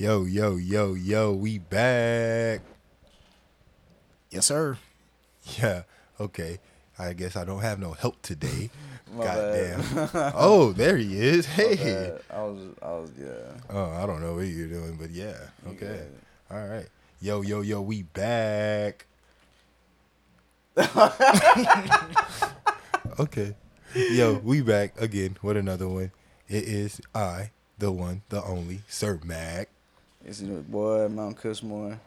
Yo, yo, yo, yo, we back. Yes, sir. Yeah, okay. I guess I don't have no help today. Goddamn. oh, there he is. Hey. I was, I was, yeah. Oh, I don't know what you're doing, but yeah. Okay. good. All right. Yo, yo, yo, we back. okay. Yo, we back again with another one. It is I, the one, the only, Sir Mac. It's your boy Mount Cushmore.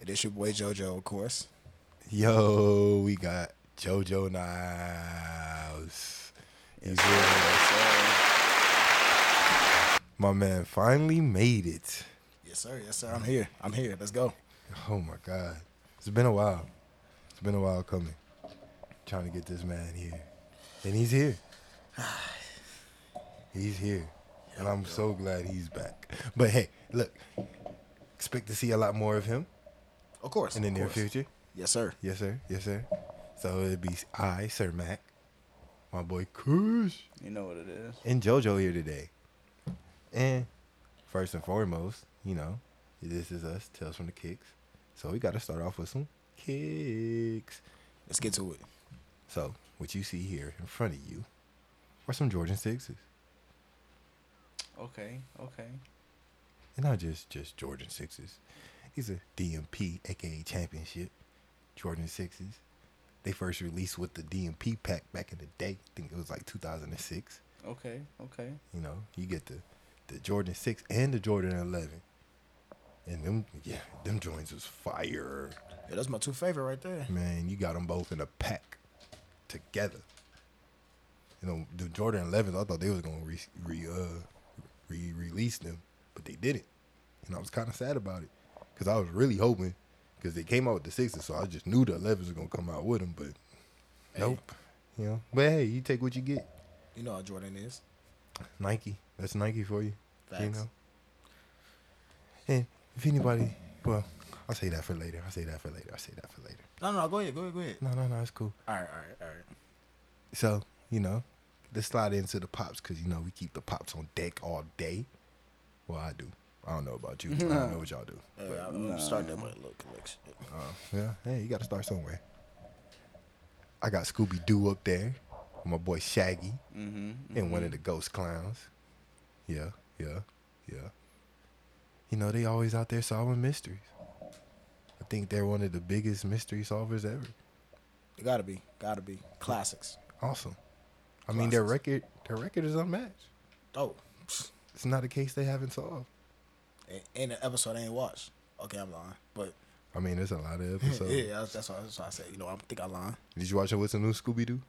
It is your boy JoJo, of course. Yo, we got JoJo Niles. He's here. My man finally made it. Yes, sir. Yes, sir. I'm here. I'm here. Let's go. Oh my God. It's been a while. It's been a while coming. Trying to get this man here. And he's here. He's here. And I'm so glad he's back. But hey, look. Expect to see a lot more of him Of course. in the near course. future. Yes, sir. Yes, sir. Yes, sir. So it'd be I, Sir Mac, my boy Kush, You know what it is. and JoJo here today. And first and foremost, you know, this is us, Tales from the Kicks. So we got to start off with some kicks. Let's get to it. So what you see here in front of you are some Jordan sixes, Okay, okay. and not just just Jordan sixes. These are DMP, aka Championship Jordan sixes. They first released with the DMP pack back in the day. I think it was like 2006. Okay, okay. You know, you get the the Jordan six and the Jordan eleven, and them yeah, them joints was fire, Yeah, that's my two favorite right there. man. You got them both in a pack together. You know, the Jordan 11s, I thought they was gonna re, re uh re release them, but they didn't, and I was kind of sad about it because I was really hoping because they came out with the sixes, so I just knew the 11s were gonna come out with them, but Hey. nope. You know, but hey, you take what you get. You know how Jordan is. Nike. That's Nike for you. You Facts. know. And if anybody, well, I'll say that for later. I'll say that for later. I'll say that for later. No, no, go ahead. Go ahead. Go ahead. No, no, no, it's cool. All right, all right, all right. So you know, let's slide into the pops because you know we keep the pops on deck all day. Well, I do. I don't know about you. I don't know what y'all do. Hey, I'm nah. starting that with a little collection. Uh, yeah. Hey, you got to start somewhere. I got Scooby Doo up there. My boy Shaggy. Mm-hmm. and one of the ghost clowns. Yeah, yeah, yeah. You know, they always out there solving mysteries. I think they're one of the biggest mystery solvers ever. It gotta be. Gotta be. Classics. Awesome. I mean, their record, their record is unmatched. Oh. It's not a case they haven't solved. A- Ain't an episode I ain't watched. Okay, I'm lying. But I mean, there's a lot of episodes. yeah, that's, that's, why, that's why I said, you know, I think I lying. Did you watch it with the new Scooby Doo?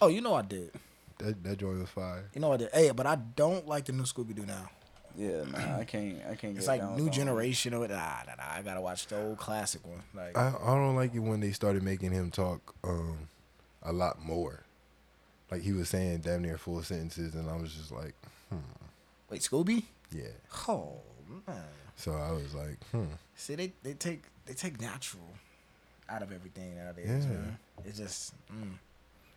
Oh, you know I did. That that joint was fire. You know I did. Hey, but I don't like the new Scooby Doo now. Yeah, nah, I can't, I can't. It's get like down new generation of it. Nah, nah, nah. I gotta watch the old classic one. Like, I I don't like it when they started making him talk um a lot more. Like he was saying damn near full sentences, and I was just like, hmm, wait, Scooby? yeah. Oh man. So I was like, hmm. See, they they take they take natural out of everything nowadays. Yeah. Man. It's just. Mm.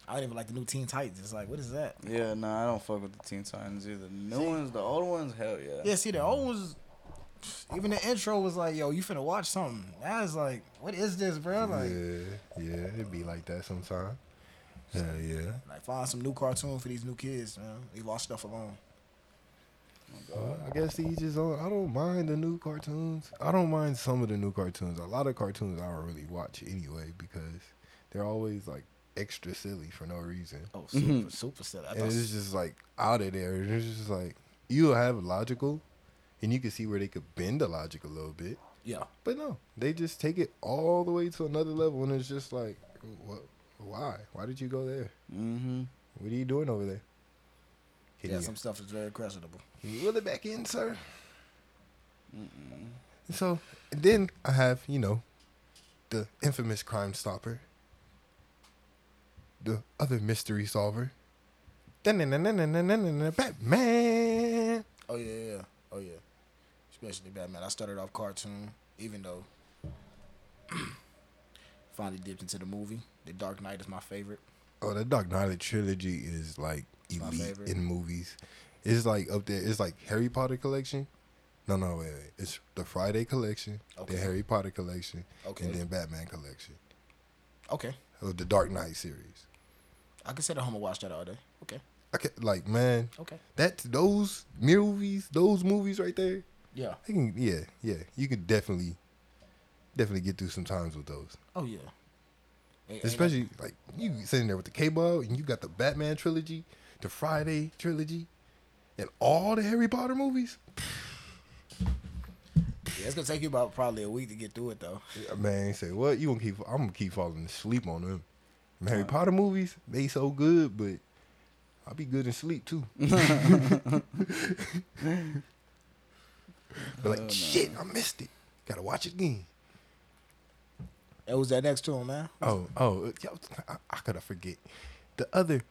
I don't even like the new Teen Titans. It's like, what is that? that. Yeah, nah, I don't fuck with the Teen Titans either. The new See? ones, the old ones, hell yeah. Yeah, see, the old was. Even the intro was like, "Yo, you finna watch something." Now it's like, "What is this, bro?" Like, yeah, yeah, it'd be like that sometime. Hell yeah. like find some new cartoon for these new kids, man. Leave all stuff alone. Oh well, I guess he just don't, I don't mind the new cartoons. I don't mind some of the new cartoons. A lot of cartoons I don't really watch anyway because they're always like extra silly for no reason. Oh, super, super silly. I And thought, it's just like out of there. It's just like you'll have logical, and you can see where they could bend the logic a little bit. yeah, But no, they just take it all the way to another level, and it's just like, what? Why? Why did you go there? Mm-hmm. What are you doing over there? Can yeah. Some stuff is very questionable. you reel it back in, sir? So and then I have, you know, the infamous Crime Stopper, the other mystery solver, Then Batman. Oh yeah, yeah, oh yeah. Especially Batman. I started off cartoon, even though finally dipped into the movie. The Dark Knight is my favorite. Oh, the Dark Knight trilogy is like elite in movies. It's like up there. It's like Harry Potter collection, No, no, wait, wait. It's the Friday collection, Okay. the Harry Potter collection, Okay. and then Batman collection. Okay. Of the Dark Knight series. I could sit at home and watch that all day. Okay. I can, like, man, Okay. that those movies, those movies right there, Yeah. can, yeah, yeah, you can definitely, definitely get through some times with those. Oh yeah. Ain't Especially like you sitting there with the cable and you got the Batman trilogy, the Friday trilogy, and all the Harry Potter movies. Yeah, it's gonna take you about probably a week to get through it though. Yeah, Man, say what? You gonna keep? I'm gonna keep falling asleep on them. Them Harry Potter movies, they so good, but I'll be good in sleep too. but like, oh, shit, I missed it. Gotta watch it again. That was that next to him, man. Oh, oh, yo, I, I gotta forget the other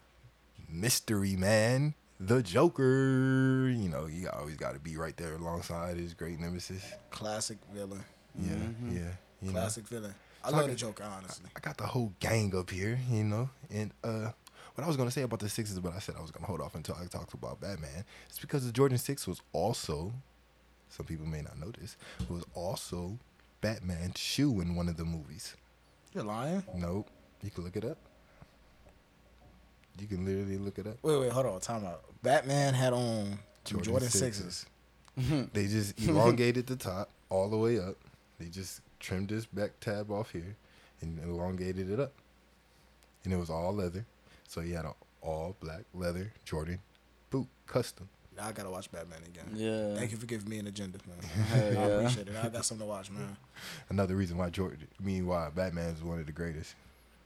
mystery man, the Joker. You know, you always got to be right there alongside his great nemesis. Classic villain. Yeah, yeah. You know. Classic villain. I So I love the Joker, honestly. I got the whole gang up here, you know, and uh, what I was gonna say about the Sixers, but I said I was gonna hold off until I talked about Batman. It's because the Jordan Six was also, some people may not notice, was also Batman's shoe in one of the movies. You're lying. Nope, you can look it up. You can literally look it up. Wait, wait, hold on. Time out. Batman had on Jordan Jordan, sixes. sixes. They just elongated the top all the way up. They just trimmed this back tab off here and elongated it up. And it was all leather. So he had an all black leather Jordan boot custom. Now I gotta watch Batman again. Yeah. Thank you for giving me an agenda, man. Hell I yeah. appreciate it. I got something to watch, man. Another reason why Jordan, I mean, why Batman is one of the greatest.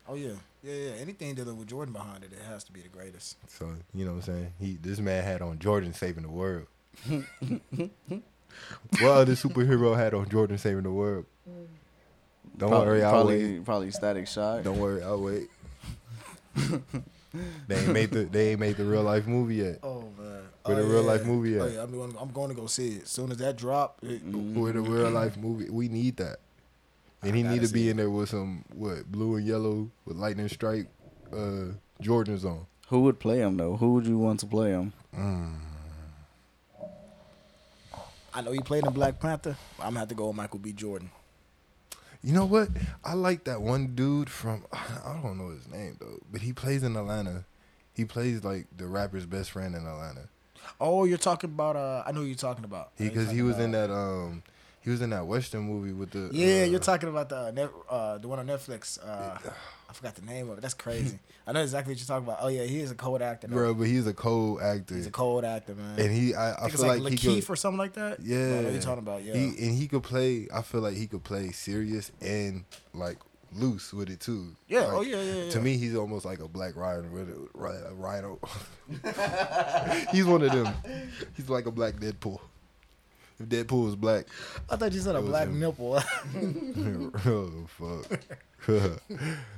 Oh yeah, yeah, yeah. Anything dealing with Jordan behind it, it has to be the greatest. So you know what I'm saying? He this man had on Jordan saving the world. what other superhero had on Jordan saving the world? Don't probably, worry, I'll probably, wait. Probably Static Shock. Don't worry, I'll wait. they ain't made the they ain't made the real life movie yet. Oh man, Where oh, the real yeah. life movie yet? Oh yeah, I'm going. I'm going to go see it. As soon as that drop, it, Where the real life movie? We need that. And he need gotta be see in there with some what blue and yellow with lightning strike uh Jordans on. Who would play him though? Who would you want to play him? I know he played in Black Panther. But I'm gonna have to go with Michael B. Jordan. You know what? I like that one dude from I don't know his name though, but he plays in Atlanta. He plays like the rapper's best friend in Atlanta. Oh, you're talking about. Uh, I know who you're talking about. I Because he was in that um he was in that Western movie with the Yeah, uh, you're talking about the net, uh, the one on Netflix. Uh, I forgot the name of it. That's crazy. I know exactly what you're talking about. Oh yeah, he is a cold actor. bro, but he's a cold actor. He's a cold actor, man. and he I, I, I feel like, like, he could or something like that. Yeah, what you're talking about. Yeah. He and he could play. I feel like he could play serious and like loose with it too. Yeah, Like, oh, yeah, yeah, To me, he's almost like a black rhino. with a- ri- Rhino. he's one of them. He's like a black Deadpool. If Deadpool was black, I thought you said a black him. nipple. oh fuck.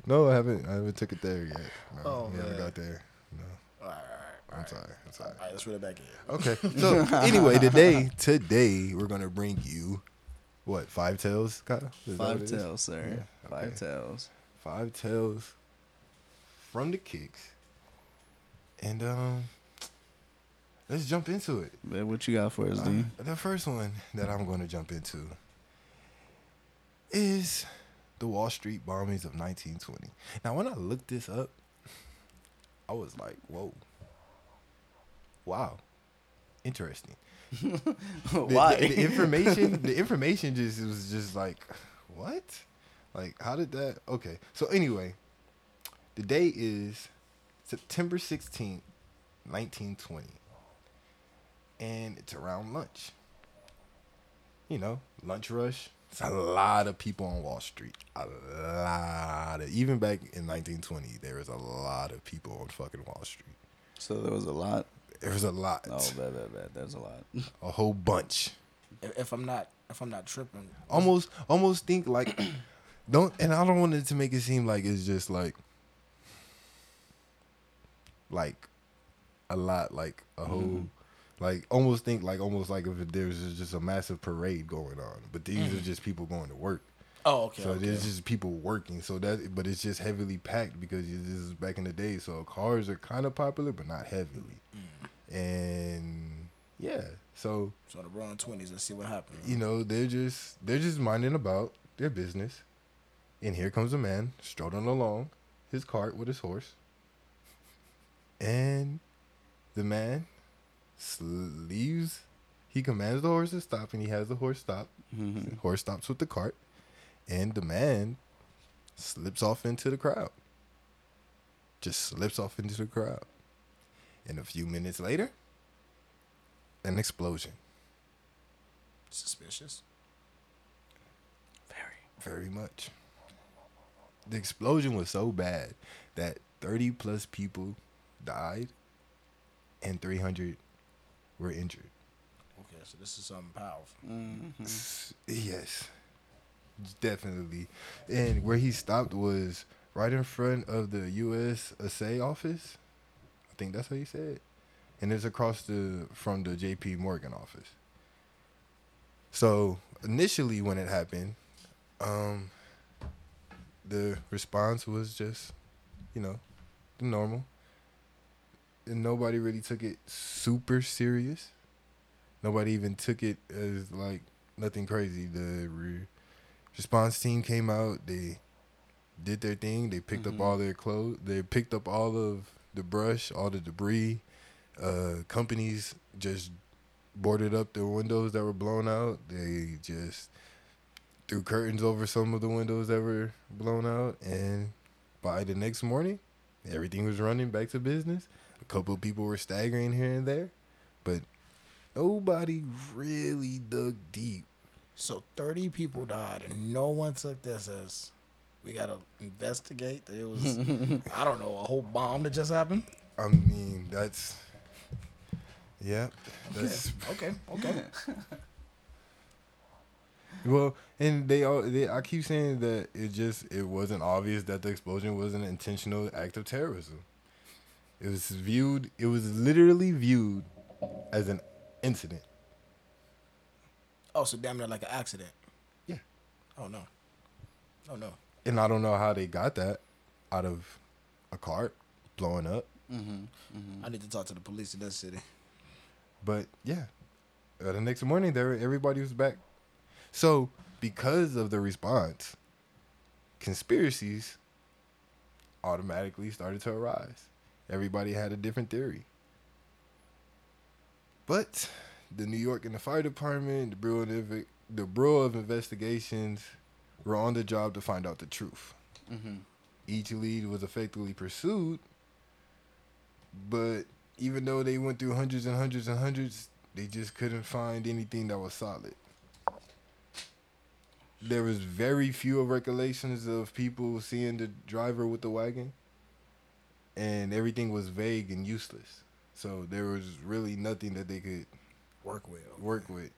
no, I haven't. I haven't took it there yet. No, Oh, we haven't man. got there. No, all right, right, all I'm sorry. I'm sorry. All right, let's reel it back in. Okay. So anyway, today, today we're gonna bring you what five tails, Kyle? Is Five it is? tails, sir. Yeah, Five okay. tails. Five tails from the kicks, and um, let's jump into it. Man, what you got for us, D? Uh, the first one that I'm going to jump into is the Wall Street bombings of 1920. Now, when I looked this up, I was like, "Whoa, wow, interesting." The- Why? The, the information, the information just was just like, what? Like, how did that? Okay, so anyway, the day is September sixteenth, nineteen twenty, and it's around lunch. You know, lunch rush. It's a lot of people on Wall Street. A lot of even back in nineteen twenty, there was a lot of people on fucking Wall Street. so there was a lot. There was a lot, Oh, bad, bad, bad. There's a lot. a whole bunch. If, if I'm not, if I'm not tripping, almost almost think like don't and I don't want it to make it seem like it's just like like a lot like a whole mm-hmm. Like almost think like almost like if there's just a massive parade going on but these are just people going to work Oh, okay. so okay. there's just people working so that but it's just heavily packed because this is back in the day so cars are kind of popular but not heavily Mm. and yeah So So the Roaring Twenties. Let's see what happens. you know they're just they're just minding about their business, and here comes a man strolling along his cart with his horse, and the man leaves. He commands the horse to stop, and he has the horse stop. Mm-hmm. The horse stops with the cart, and the man slips off into the crowd. Just slips off into the crowd. And a few minutes later, an explosion. Suspicious. Very. Very much. The explosion was so bad that 30 plus people died and 300 were injured. Okay, so this is something powerful. Mm-hmm. Yes, definitely. And where he stopped was right in front of the U.S. Assay office. I think that's how you said. it. And it's across the from the J.P. Morgan office. So initially, when it happened, um, the response was just, you know, the normal. And nobody really took it super serious. Nobody even took it as like nothing crazy. The re- response team came out. They did their thing. They picked Mhm. up all their clothes. They picked up all of the brush, all the debris. Uh, companies just boarded up the windows that were blown out. They just threw curtains over some of the windows that were blown out. And by the next morning, everything was running back to business. A couple of people were staggering here and there, but nobody really dug deep. So thirty people died, and no one took this as we gotta investigate. It was I don't know a whole bomb that just happened. I mean, that's yeah, that's Okay, okay. well, and they all they, I keep saying that it just it wasn't obvious that the explosion was an intentional act of terrorism. It was viewed. It was literally viewed as an incident. Oh, so damn near like an accident. Yeah. Oh no. Oh no. And I don't know how they got that out of a cart blowing up. Mm-hmm. Mm-hmm. I need to talk to the police in that city. But yeah, uh, the next morning there everybody was back. So because of the response, conspiracies automatically started to arise. Everybody had a different theory. But the New York and the fire department, the Bureau of, the Bureau of Investigations, were on the job to find out the truth. Mm-hmm. Each lead was effectively pursued, but even though they went through hundreds and hundreds and hundreds, they just couldn't find anything that was solid. There was very few recollections of people seeing the driver with the wagon, and everything was vague and useless. So there was really nothing that they could Work with. work with.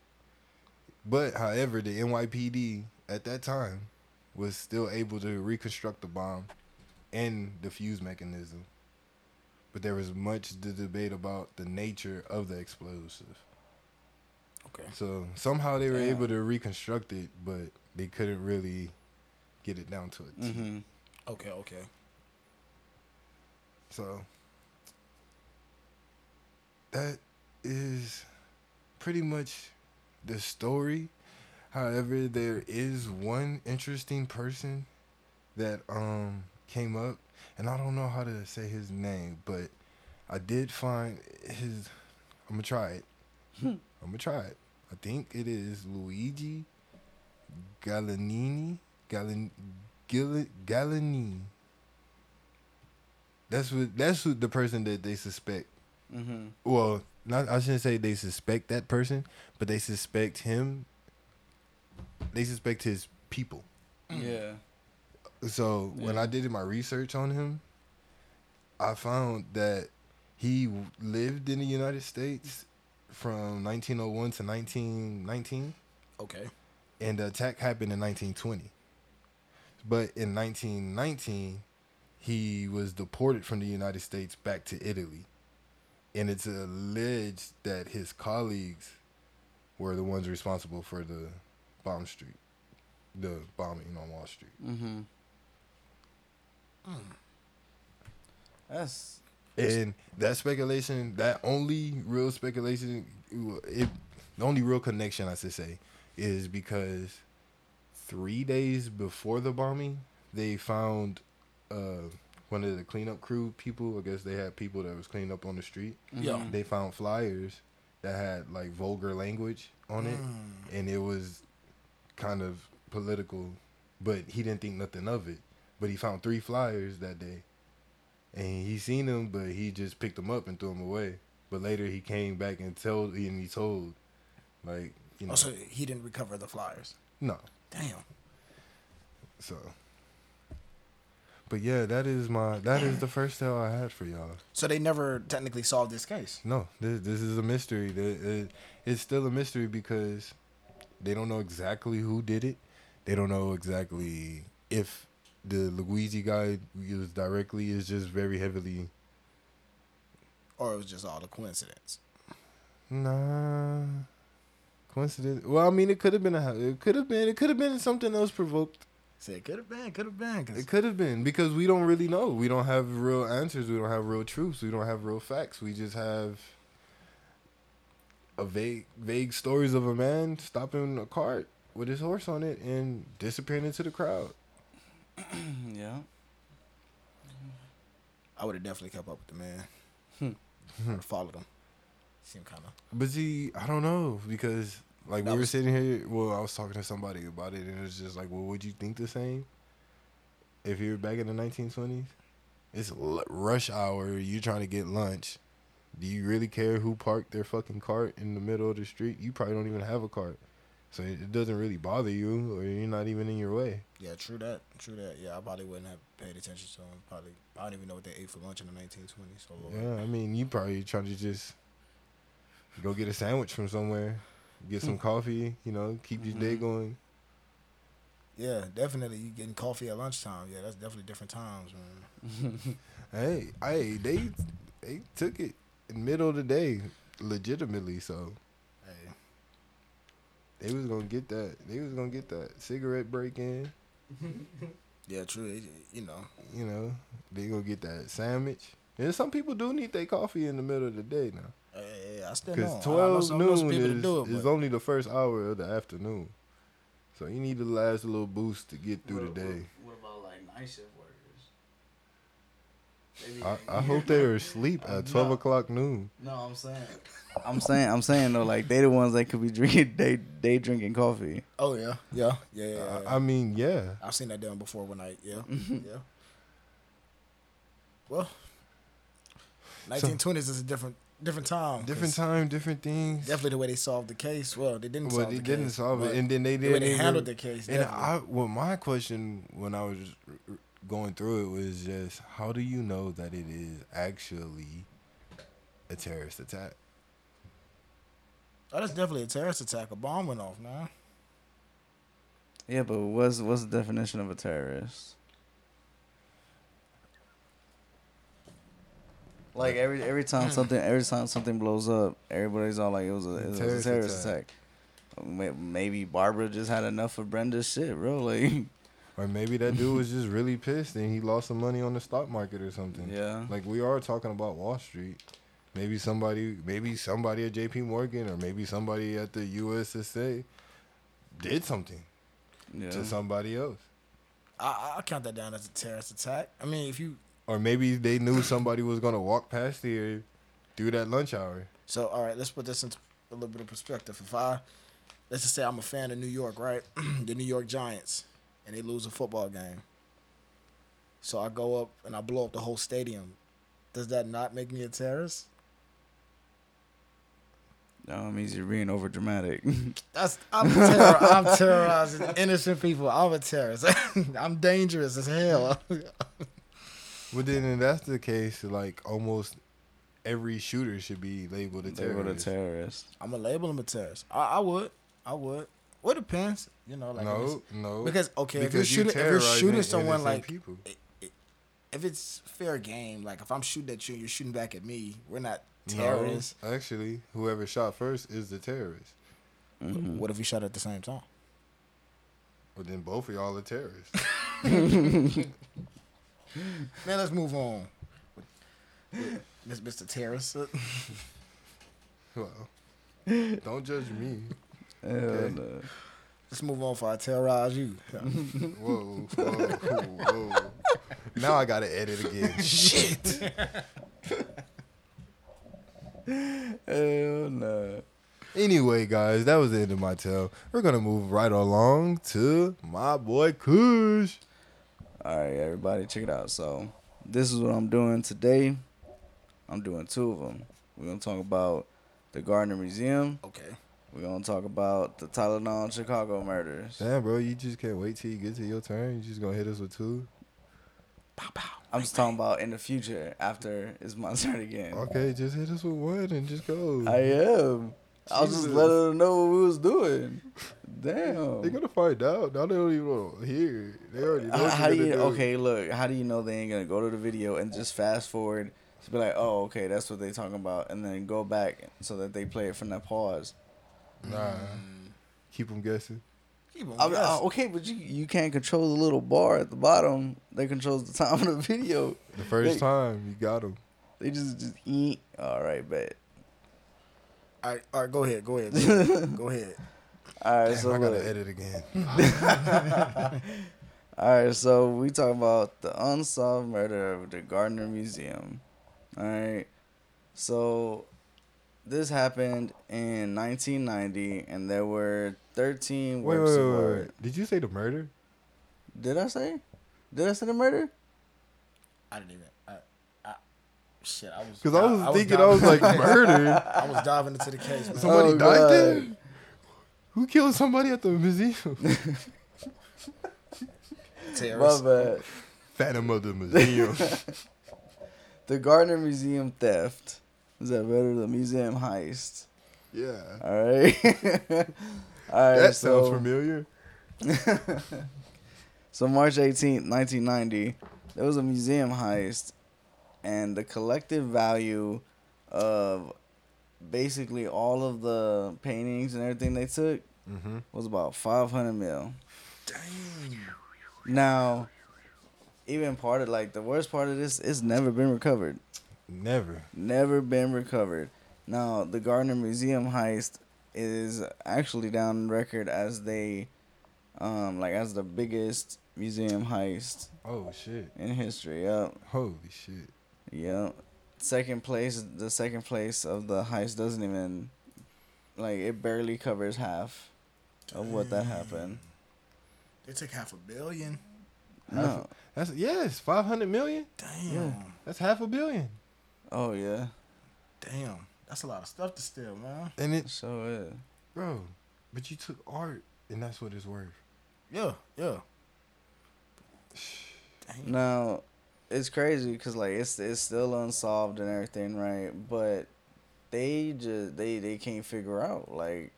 But however, the NYPD at that time was still able to reconstruct the bomb and the fuse mechanism. But there was much to debate about the nature of the explosive. Okay. So somehow they were able to reconstruct it, but they couldn't really get it down to a T. Mm-hmm. Okay. Okay. So that is pretty much the story. However, there is one interesting person that um came up, and I don't know how to say his name, but I did find his. I'm gonna try it. I'm gonna try it. I think it is Luigi Gallanini. Gallan, Gilla, Gallanini. That's what. That's what the person that they suspect. Mm-hmm. Well, not. I shouldn't say they suspect that person, but they suspect him. They suspect his people. Yeah. So when I did my research on him, I found that he lived in the United States from 1901 to 1919, Okay. and the attack happened in 1920. But in 1919, he was deported from the United States back to Italy, and it's alleged that his colleagues were the ones responsible for the bomb street, the bombing on Wall Street. Mm-hmm. That's And that speculation, that only real speculation, it the only real connection I should say is because three days before the bombing, they found uh, one of the cleanup crew people. I guess they had people that was cleaning up on the street. Yeah. They found flyers that had like vulgar language on it, Mm. and it was kind of political. But he didn't think nothing of it. But he found three flyers that day, and he seen them, but he just picked them up and threw them away. But later he came back and told, and he told, like you know, Oh, so he didn't recover the flyers. no, Damn. so. But yeah, that is my that is the first tale I had for y'all. So they never technically solved this case. No, this this is a mystery. The- it- It's still a mystery because they don't know exactly who did it. They don't know exactly if the Luigi guy was directly is just very heavily. Or it was just all a coincidence. Nah, coincidence. Well, I mean, it could have been a. It could have been. It could have been something else provoked. Say it could have been, could have been. 'cause- It could have been because we don't really know. We don't have real answers. We don't have real truths. We don't have real facts. We just have a vague, vague stories of a man stopping a cart with his horse on it and disappearing into the crowd. yeah. I would have definitely kept up with the man. Hmm. Followed him. Seemed kind of. But see, I don't know because like That we were sitting here. Well, I was talking to somebody about it, and it was just like, well, would you think the same if you were back in the 1920s? It's l- rush hour. You're trying to get lunch. Do you really care who parked their fucking cart in the middle of the street? You probably don't even have a cart, so it it doesn't really bother you, or you're not even in your way. Yeah, true that. True that. Yeah, I probably wouldn't have paid attention to them. Probably. I don't even know what they ate for lunch in the 1920s. So Lord. Yeah, I mean, you probably trying to just go get a sandwich from somewhere, get some coffee. You know, keep your day Mhm. going. Yeah, definitely. You getting coffee at lunchtime. Yeah, that's definitely different times, man. Hey, hey, they they took it in the middle of the day, legitimately. So Hey, they was gonna get that. They was gonna get that cigarette break in. yeah, true. It- you know, You know, they gonna get that sandwich. And some people do need their coffee in the middle of the day now, hey, hey, I still because twelve I know some noon people that is, do it, is only the first hour of the afternoon. So you need the last little boost to get through the day. What about like night shift workers? I, I hope they are asleep at twelve No. o'clock noon. No, I'm saying. I'm saying. I'm saying though, like they the ones that could be drinking. They they drinking coffee. Oh yeah, yeah, yeah. yeah, yeah. I, I mean, yeah. I've seen that done before one night. Yeah, mm-hmm. yeah. Well, 1920s is a different different time. different time, different things. Definitely the way they solved the case. Well, they didn't Well, solve they the didn't case, solve it, and then they the way didn't they handled the case. And definitely. I, well, my question when I was going through it was just, how do you know that it is actually a terrorist attack? oh, that's definitely a terrorist attack. A bomb went off, man. Yeah, but what's what's the definition of a terrorist? Like every every time something every time something blows up, everybody's all like it was a, it was Terrorist a terrorist attack. attack. Maybe Barbara just had enough of Brenda's shit, bro. Like, Or maybe that dude was just really pissed and he lost some money on the stock market or something. yeah, Like we are talking about Wall Street. Maybe somebody, maybe somebody at J.P. Morgan or maybe somebody at the USSA did something yeah. to somebody else. I, I count that down as a terrorist attack. I mean, if you Or maybe they knew somebody was gonna walk past here through that lunch hour. so all right, let's put this into a little bit of perspective. If I let's just say I'm a fan of New York, right? the New York Giants, and they lose a football game. So I go up and I blow up the whole stadium. Does that not make me a terrorist? No, it means you're being over dramatic. That's I'm terror, I'm terrorizing innocent people. I'm a terrorist. I'm dangerous as hell. But then, if that's the case, like almost every shooter should be labeled a they were the terrorist. terrorist. I'm gonna label him a terrorist. I, I would. I would. Well, it depends. You know, like no, no. because okay, if you're Because you shooting, if you're shooting someone like, people. if it's fair game, like if I'm shooting at you, and you're shooting back at me. We're not No, terrorists. actually, whoever shot first is the terrorist. Mhm. What if we shot at the same time? Well, then both of y'all are terrorists. Man, let's move on. Miss Mr. Terrorist. well, Don't judge me. Hell Okay. no. Let's move on for I Raj you. Whoa, whoa, whoa. Now I gotta edit again. Shit. Hell no. Anyway, guys, that was the end of my tale. We're gonna move right along to my boy Kush. All right, everybody, check it out. So, this is what I'm doing today. I'm doing two of them. We're gonna talk about the Gardner Museum. Okay. We're gonna talk about the Tylenol Chicago murders. Damn, bro, you just can't wait till you get to your turn. You just gonna hit us with two. I'm just talking about in the future after it's my turn again. Okay, just hit us with one and just go. I am. I was just letting them know what we was doing. Damn. They're gonna find out. Now they don't even want to hear. They already know. How, what how do you're you do. okay? Look, how do you know they ain't gonna go to the video and just fast forward to be like, oh, okay, that's what they talking about, and then go back so that they play it from that pause. Nah. Keep them guessing. Keep on I mean, uh, guessing. okay, but you you can't control the little bar at the bottom that controls the time of the video. The first They- time you got them. They just just eat. All right, bet. All right, all right, go ahead, go ahead, go ahead. Go ahead. All right, Damn, so I look. gotta edit again. All right, so we talk about the unsolved murder of the Gardner Museum. All right, so this happened in 1990, and there were 13 Wait, works wait, of wait, art. wait. Did you say the murder? Did I say? Did I say the murder? I didn't even. I, I, shit, I was. Because I was thinking, I diving was like, into the case. murder. I was diving into the case, man. Somebody Oh, died God. there? Who killed somebody at the museum? My bad. Phantom of the museum. The Gardner Museum theft. Is that better? The museum heist. yeah. All right. All right. That so, sounds familiar. So March 18th, 1990, there was a museum heist and the collective value of basically all of the paintings and everything they took Mm-hmm. was about 500 mil. Damn. Now, even part of like the worst part of this, it's never been recovered. Never. Never been recovered. Now, the Gardner Museum heist is actually down record as they um like as the biggest museum heist Oh shit. in history. Yep. Holy shit. Yep. Second place the second place of the heist doesn't even like it barely covers half of what that happened. They took half a billion. No. That's yes, five hundred million. Damn. Yeah. That's half a billion. Oh yeah. Damn. That's a lot of stuff to steal, man. And it, So yeah. bro. But you took art, and that's what it's worth. Yeah, yeah. Damn. Now, it's crazy because like it's it's still unsolved and everything, right? But they just they they can't figure out like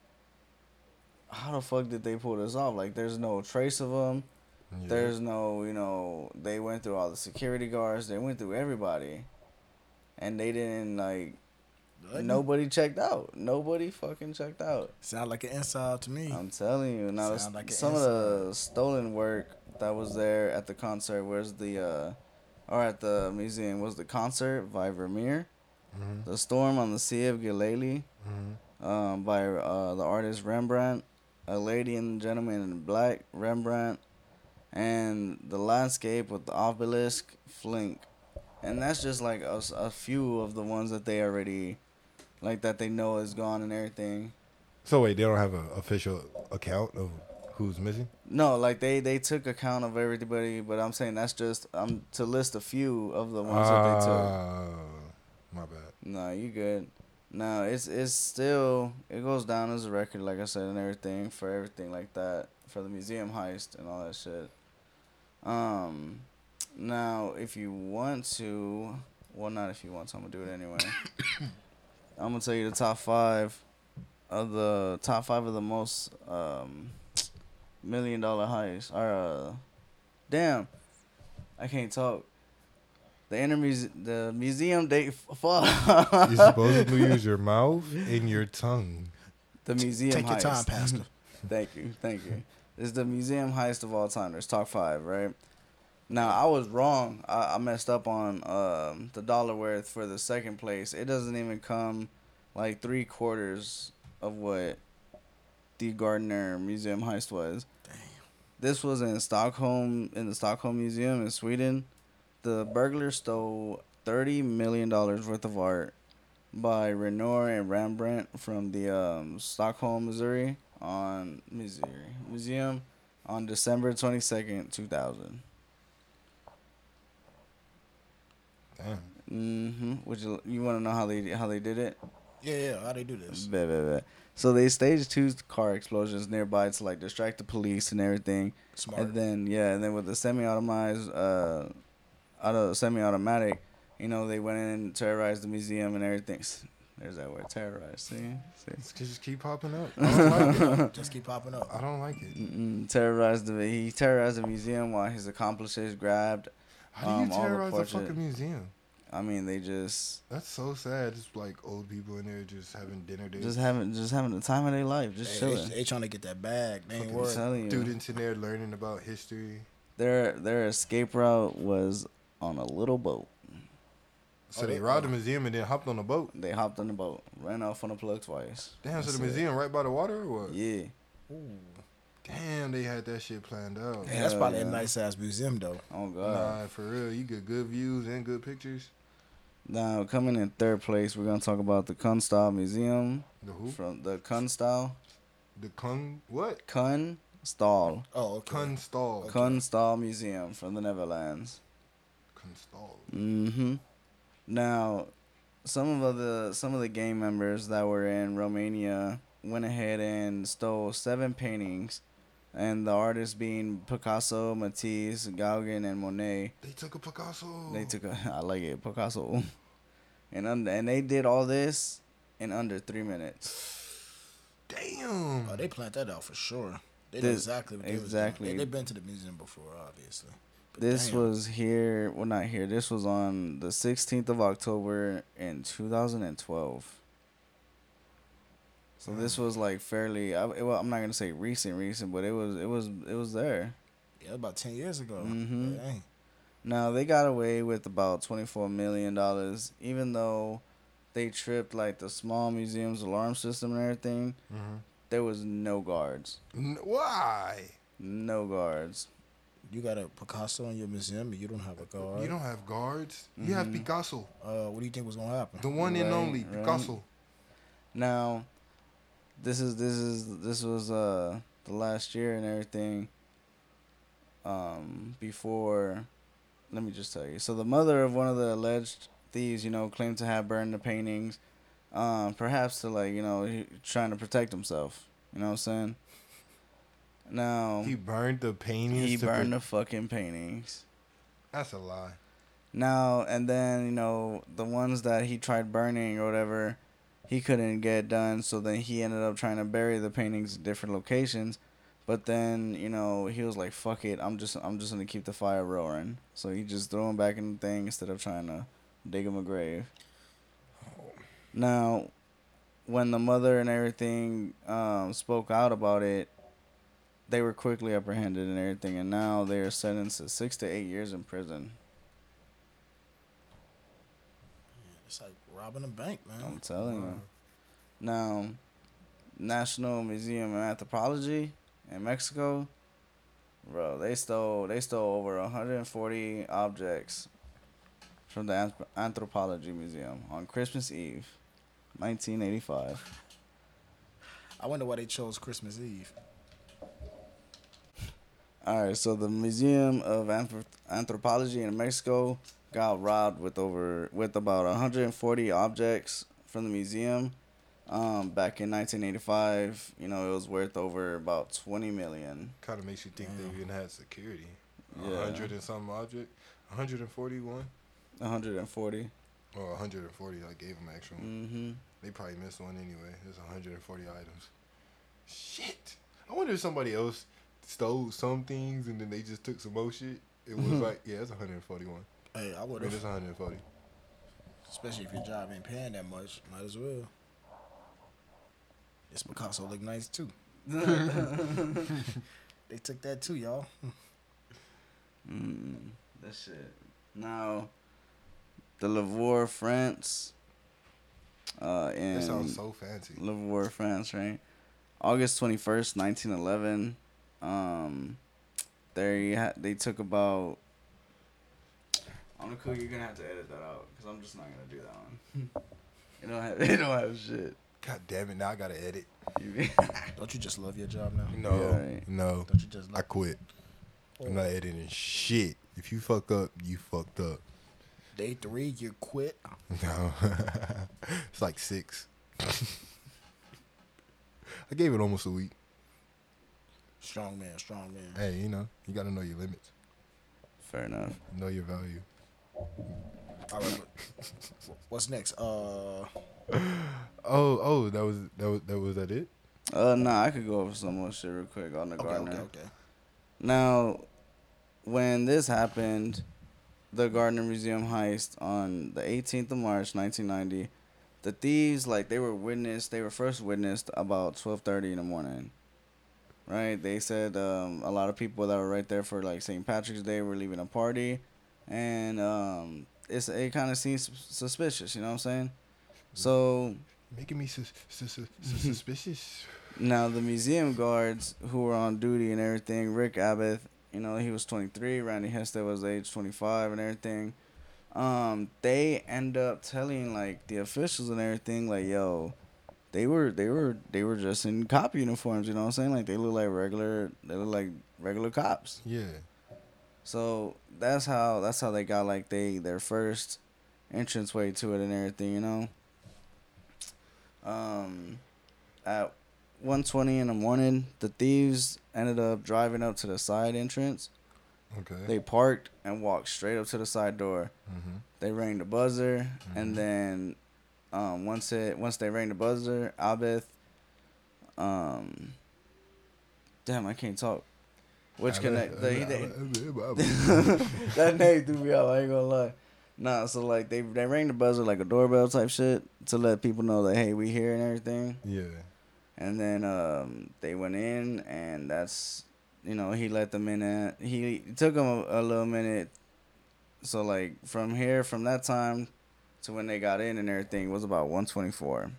how the fuck did they pull this off? Like, there's no trace of them. Yeah. There's no, you know, they went through all the security guards. They went through everybody, and they didn't like. Nothing? Nobody checked out. Nobody fucking checked out. Sound like an inside to me. I'm telling you. Now, Sound like an some of the stolen work that was there at the concert was the, uh, or at the museum was the concert by Vermeer, Mhm. the storm on the Sea of Galilee, Mhm. um, by uh, the artist Rembrandt, a lady and gentleman in black Rembrandt, and the landscape with the obelisk Flinck, and that's just like a, a few of the ones that they already, like that they know is gone and everything. So wait, they don't have an official account of who's missing. No, like they they took account of everybody, but I'm saying that's just um to list a few of the ones that they took. Ah, my bad. No, you good. No, it's it's still it goes down as a record, like I said, and everything for everything like that for the museum heist and all that shit. Um, now if you want to, well, not if you want to, I'm gonna do it anyway. I'm gonna tell you the top five of the top five of the most um million dollar heist. Or uh, damn, I can't talk. The inner muse- the museum date. Fuck. You supposedly use your mouth and your tongue. the museum Take your time, Pastor. Thank you, thank you. It's the museum heist of all time. There's top five, right? Now I was wrong. I, I messed up on um, the dollar worth for the second place. It doesn't even come like three quarters of what the Gardner Museum heist was. This was in Stockholm, in the Stockholm Museum in Sweden. The burglar stole thirty million dollars worth of art by Renoir and Rembrandt from the um, Stockholm, Missouri, on Missouri Museum on December twenty second, two thousand. Damn. Mm-hmm. Would you you want to know how they how they did it? Yeah, yeah. How they do this? So they staged two car explosions nearby to like distract the police and everything. Smart. And then yeah, and then with the semi-automatic, uh, auto semi-automatic, you know, they went in and terrorized the museum and everything. There's that word, terrorized. See, see. It's just keep popping up. I don't like it. Just keep popping up. I don't like it. Mm-mm, terrorized the he terrorized the museum while his accomplices grabbed. How do you Um, terrorize a fucking museum? I mean, they just That's so sad. Just like old people in there just having dinner. There. just having just having the time of their life, just Hey, chilling. they, they trying to get that bag. They ain't Fucking worried. telling you. students in there learning about history. Their their escape route was on a little boat. So Oh, they they- robbed oh. the museum and then hopped on the boat. They hopped on the boat, ran off on the plug twice. Damn, so That's the it. museum right by the water or what? Yeah. Ooh. Damn, they had that shit planned out. Hey, that's Hell probably a nice ass museum though. Oh god. Nah, for real, you get good views and good pictures. Now coming in third place, we're gonna talk about the Kunsthal Museum The who? from the Kunsthal The Kun what? Kunsthal Oh, okay. Kunstall. Kunsthal Museum from the Netherlands. Kunsthal. Mm-hmm. Now, some of the some of the gang members that were in Romania went ahead and stole seven paintings, and the artists being Picasso, Matisse, Gauguin, and Monet. They took a Picasso. They took a, I like it, Picasso, and un, and they did all this in under three minutes. Damn. Oh, they planned that out for sure. They know This- exactly what they exactly. Was doing. They, they've been to the museum before, obviously. But This damn. was here, well, not here. This was on the 16th of October in 2012. So this was like fairly. I, it, well, I'm not gonna say recent, recent, but it was, it was, it was there. yeah about ten years ago. Mhm. Dang. Now they got away with about 24 million dollars, even though they tripped like the small museum's alarm system and everything. Mhm. There was no guards, N- Why? no guards. You got a Picasso in your museum and you don't have a guard. You don't have guards. You have Mhm. Picasso, Uh, what do you think was gonna happen? the one and Right, only right. Picasso. Now, this is this is this was uh the last year and everything. Um, before, let me just tell you. So the mother of one of the alleged thieves, you know, claimed to have burned the paintings, um, perhaps to like you know he, trying to protect himself. You know what I'm saying? Now He burned the paintings. he burned the fucking paintings. That's a lie. Now and then, you know, the ones that he tried burning or whatever, he couldn't get done. So then he ended up trying to bury the paintings in different locations. But then, you know, he was like, "Fuck it, I'm just, I'm just gonna keep the fire roaring." So he just threw them back in the thing instead of trying to dig him a grave. Now, when the mother and everything um, spoke out about it, they were quickly apprehended and everything, and now they are sentenced to six to eight years in prison. It's like robbing a bank, man. I'm telling you. Now, National Museum of Anthropology in Mexico, bro, they stole they stole over 140 objects from the Anth- Anthropology Museum on Christmas Eve, 1985. I wonder why they chose Christmas Eve. All right, so the Museum of Anthrop- Anthropology in Mexico got robbed with over with about 140 objects from the museum. Um, back in 1985, you know, it was worth over about 20 million. Kind of makes you think they even had security. A Yeah. hundred and some object. 141 140. or 140. I gave them actual. Mm-hmm. They probably missed one anyway. There's 140 items. Shit. I wonder if somebody else stole some things and then they just took some more shit. It was like, yeah, it's 141. Hey, I I would mean, have, it's 140. especially if your job ain't paying that much. Might as well. This Picasso look nice too. They took that too, y'all. Mm, that shit. Now, the Louvre, France. uh, in That sounds so fancy. Liverpool, France, right? August twenty first, nineteen eleven. Um, they ha- they took about. I'm cool. You're gonna have to edit that out because I'm just not gonna do that one. Hmm. it don't have it don't have shit. God damn it! Now I gotta edit. Don't you just love your job now? No, Yeah, right. no. Don't you just I love? quit. I'm not oh. editing shit. If you fuck up, you fucked up. Day three, you quit. No, it's like six. I gave it almost a week. Strong man, strong man. Hey, you know, you gotta know your limits, Fair enough. know your value. All right, what's next? Uh, Oh, oh, that was that was that was that it. Uh, nah, I could go over some more shit real quick on the okay, Gardner. okay, okay. Now, when this happened, the Gardner Museum heist on the 18th of March, 1990, the thieves like they were witnessed. They were first witnessed about 12:30 in the morning. Right? They said um, a lot of people that were right there for like St. Patrick's Day were leaving a party, and um, it's it kind of seems suspicious. You know what I'm saying? So Making me sus- sus- sus- sus- suspicious. Now the museum guards who were on duty and everything, Rick Abbott, you know, he was 23, Randy Hester was age 25 and everything. Um, they end up telling like the officials and everything like, yo, they were they were they were just in cop uniforms, you know what I'm saying? Like they look like regular they look like regular cops. Yeah. So that's how that's how they got like they their first entrance way to it and everything, you know. Um, at one twenty in the morning, the thieves ended up driving up to the side entrance. Okay. They parked and walked straight up to the side door. mm-hmm. They rang the buzzer, Mhm. and then um, once it once they rang the buzzer, Albeth, um, damn, I can't talk. Which connect the, they, that name threw me off. I ain't gonna lie. Nah, so like they they rang the buzzer like a doorbell type shit to let people know that hey we here and everything. Yeah. And then um they went in and that's you know he let them in. At, he took them a, a little minute. So like from here from that time to when they got in and everything was about one twenty four.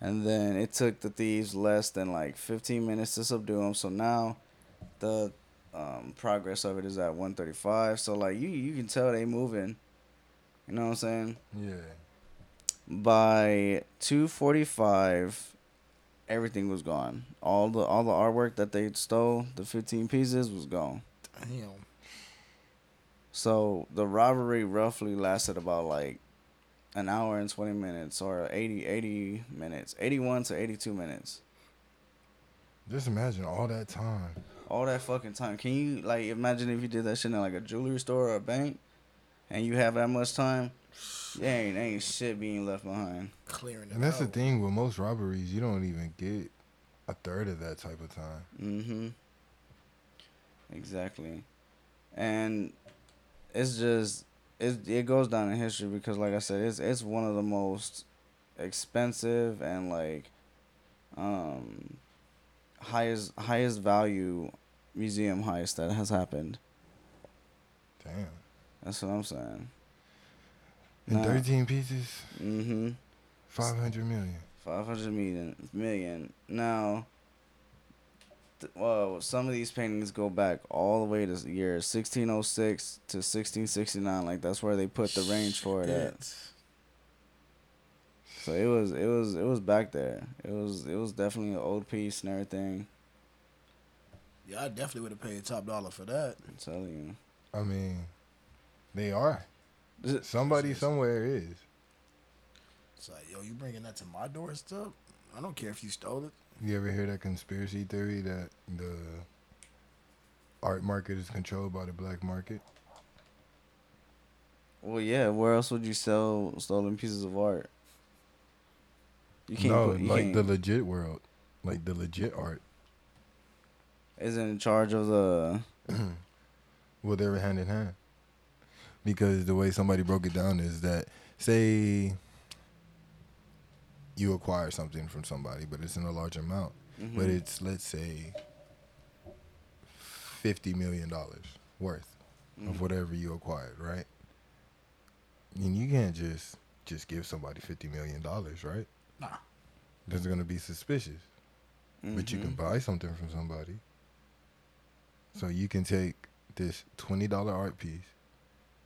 And then it took the thieves less than like fifteen minutes to subdue them. So now the um, progress of it is at 135. So like you you can tell they moving. You know what I'm saying? Yeah. By 245 everything was gone. All the all the artwork that they stole, the 15 pieces was gone. Damn. So the robbery roughly lasted about like an hour and 20 minutes or 80 80 minutes. 81 to 82 minutes. Just imagine all that time. all that fucking time. Can you like imagine if you did that shit in like a jewelry store or a bank, and you have that much time? There ain't ain't shit being left behind. Clearing it And that's the thing with most robberies, you don't even get a third of that type of time. Mm-hmm. Exactly, and it's just it it goes down in history because like I said, it's it's one of the most expensive and like um highest highest value museum heist that has happened. Damn. That's what I'm saying. In Nah. 13 pieces, Mm-hmm. 500 million. Five hundred million million. Now, well, some of these paintings go back all the way to the year sixteen oh six to sixteen sixty nine. Like that's where they put the range for it at. So it was it was it was back there. It was it was definitely an old piece and everything. Yeah, I definitely would have paid top dollar for that. I'm telling I mean, they are. Somebody somewhere is. It's like, yo, you bringing that to my doorstep? I don't care if you stole it. You ever hear that conspiracy theory that the art market is controlled by the black market? Well, yeah. Where else would you sell stolen pieces of art? You can't. no, put, you like can't, the legit world, like the legit art. isn't in charge of the. well, they're hand in hand. Because the way somebody broke it down is that, say, you acquire something from somebody, but it's in a large amount, but Mhm. it's let's say fifty million dollars worth Mhm. of whatever you acquired, right? And you can't just just give somebody fifty million dollars, right? Nah. That's gonna be suspicious. But you can Mhm. buy something from somebody. So you can take this twenty dollar art piece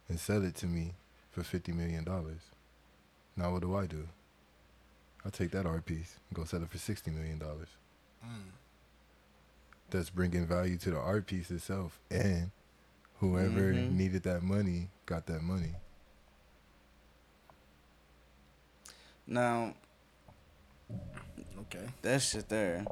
and sell it to me for fifty million dollars. Now what do I do? I take that art piece and go sell it for sixty million dollars. Mm. That's bringing value to the art piece itself, and whoever Mhm. needed that money got that money. Now Okay. that shit there.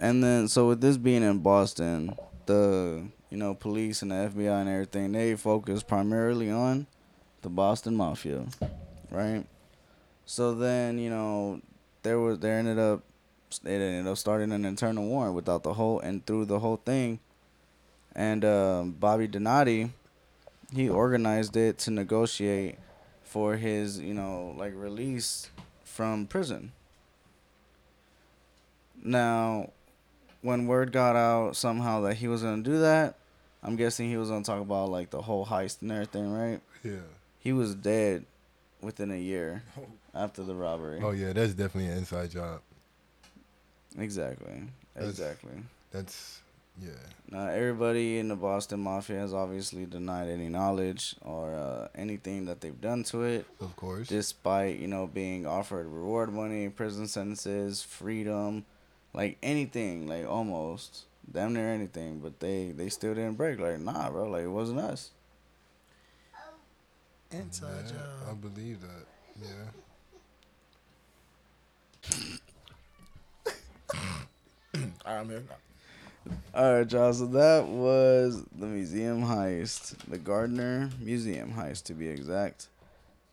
And then so with this being in Boston, the you know police and the FBI and everything they focus primarily on the Boston Mafia, right? So then you know there was there ended up they ended up starting an internal war without the whole and through the whole thing, and um, Bobby Donati, he organized it to negotiate for his you know like release from prison. Now, when word got out somehow that he was gonna do that, I'm guessing he was gonna talk about like the whole heist and everything, right? Yeah. He was dead within a year after the robbery. Oh yeah, that's definitely an inside job. Exactly. That's- Exactly. That's yeah. Now everybody in the Boston Mafia has obviously denied any knowledge or uh, anything that they've done to it, Of course. despite you know being offered reward money, prison sentences, freedom, like anything, like almost damn near anything. But they they still didn't break. Like nah, bro. Like it wasn't us. Inside Yeah, I believe that. Yeah. All right, I'm here. All right, y'all. So that was the museum heist, the Gardner Museum heist, to be exact.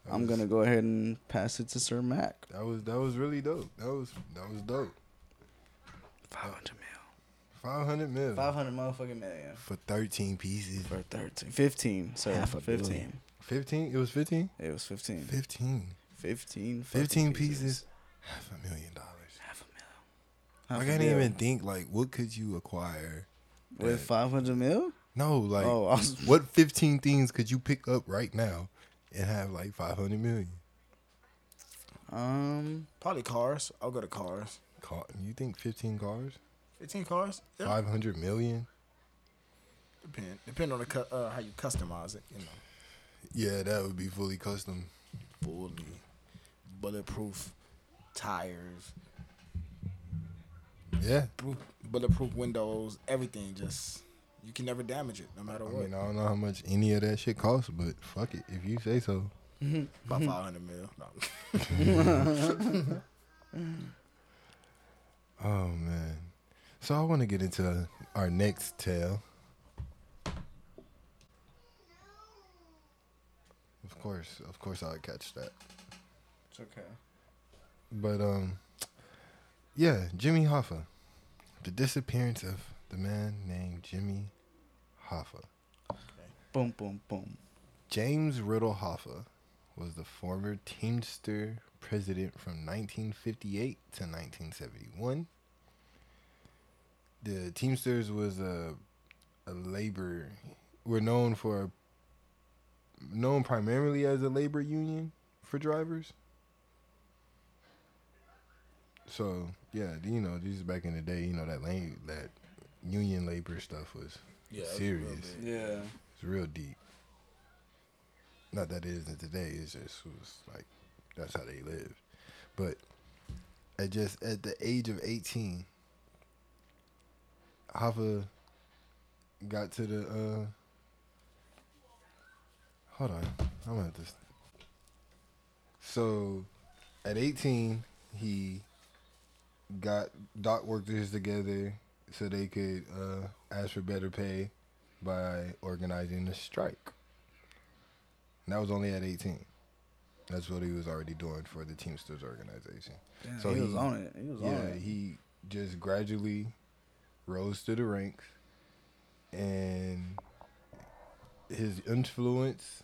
That I'm was- gonna go ahead and pass it to Sir Mac. That was that was really dope. That was that was dope. Five hundred mil. Five hundred mil Five hundred motherfucking million for thirteen pieces. for thirteen. Fifteen. Sorry, Half a fifteen. billion. Fifteen. It was fifteen. It was fifteen. Fifteen. Fifteen. fucking 15 pieces. Half a million dollars. Half a mil. I Half a can't even think like what could you acquire? with five hundred mil. No, like oh, was, what fifteen things could you pick up right now and have like five hundred million? um, Probably cars. I'll go to cars. Car, you think fifteen cars? 15 cars? Yeah. Five hundred million? Depend. Depend on the cu- uh, how you customize it. You know, Yeah, that would be fully custom. fully bulletproof tires, Yeah. proof, bulletproof windows, everything. Just you can never damage it, no matter I what. mean, I don't know how much any of that shit costs, but fuck it. If you say so. About 500 mil. No. Oh man. So I want to get into our next tale. Of course, of course I'll catch that. it's okay. But um yeah, Jimmy Hoffa. The disappearance of the man named Jimmy Hoffa. Boom, boom, boom. James Riddle Hoffa was the former Teamster president from 1958 to 1971. The Teamsters was a a labor were known for known primarily as a labor union for drivers. So yeah, you know, these back in the day, you know that lane that union labor stuff was Yeah, serious. real big. Yeah. It's real deep. Not that it isn't today. It's just it was like that's how they lived. But at just at the age of eighteen, Hoffa got to the. uh Hold on, I'm gonna have to. So, at eighteen, he got dock workers together so they could uh, ask for better pay by organizing a strike. And that was only at 18. That's what he was already doing for the Teamsters organization. Yeah, So he, was on it. He was on Yeah, it. he just gradually rose to the ranks and his influence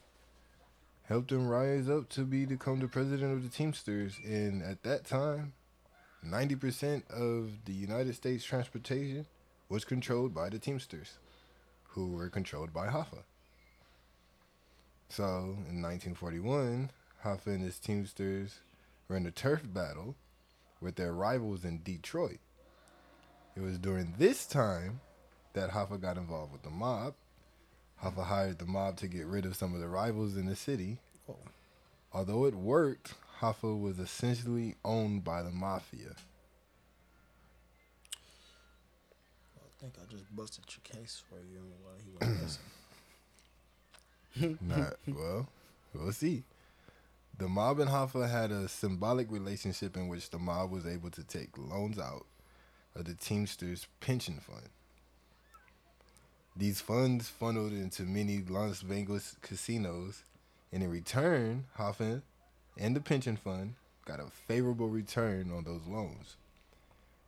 helped him rise up to be become the president of the Teamsters and at that time 90% of the United States transportation was controlled by the Teamsters who were controlled by Hoffa. So in 1941, Hoffa and his Teamsters were in a turf battle with their rivals in Detroit. It was during this time that Hoffa got involved with the mob. Hoffa hired the mob to get rid of some of the rivals in the city. Although it worked, Hoffa was essentially owned by the mafia. I think I just busted your case for you while he was missing. Not well, we'll see. The mob and Hoffa had a symbolic relationship in which the mob was able to take loans out of the Teamsters pension fund. These funds funneled into many Las Vegas casinos, and in return, Hoffa and the pension fund got a favorable return on those loans.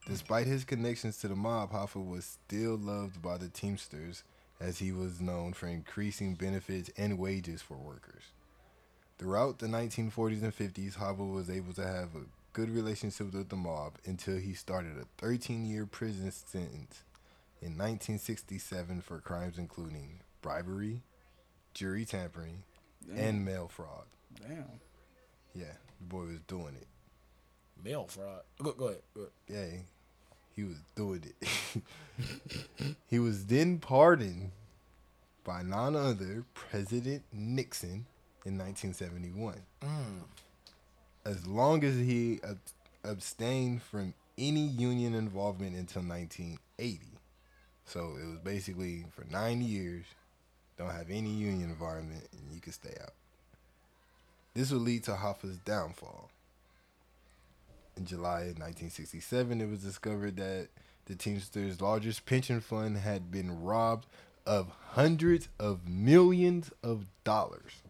Despite his connections to the mob, Hoffa was still loved by the Teamsters as he was known for increasing benefits and wages for workers. Throughout the 1940s and 50s, Hoffa was able to have a good relationship with the mob until he started a 13 year prison sentence in 1967 for crimes including bribery, jury tampering, and mail fraud. Damn. Yeah, the boy was doing it. Mail fraud. Go, go ahead. Go ahead. Yeah, he was doing it. he was then pardoned by none other President Nixon in 1971. Mm. As long as he ab- abstained from any union involvement until 1980. So it was basically for nine years, don't have any union involvement, and you can stay out. This would lead to Hoffa's downfall. In July 1967, it was discovered that the Teamsters' largest pension fund had been robbed of hundreds of millions of dollars.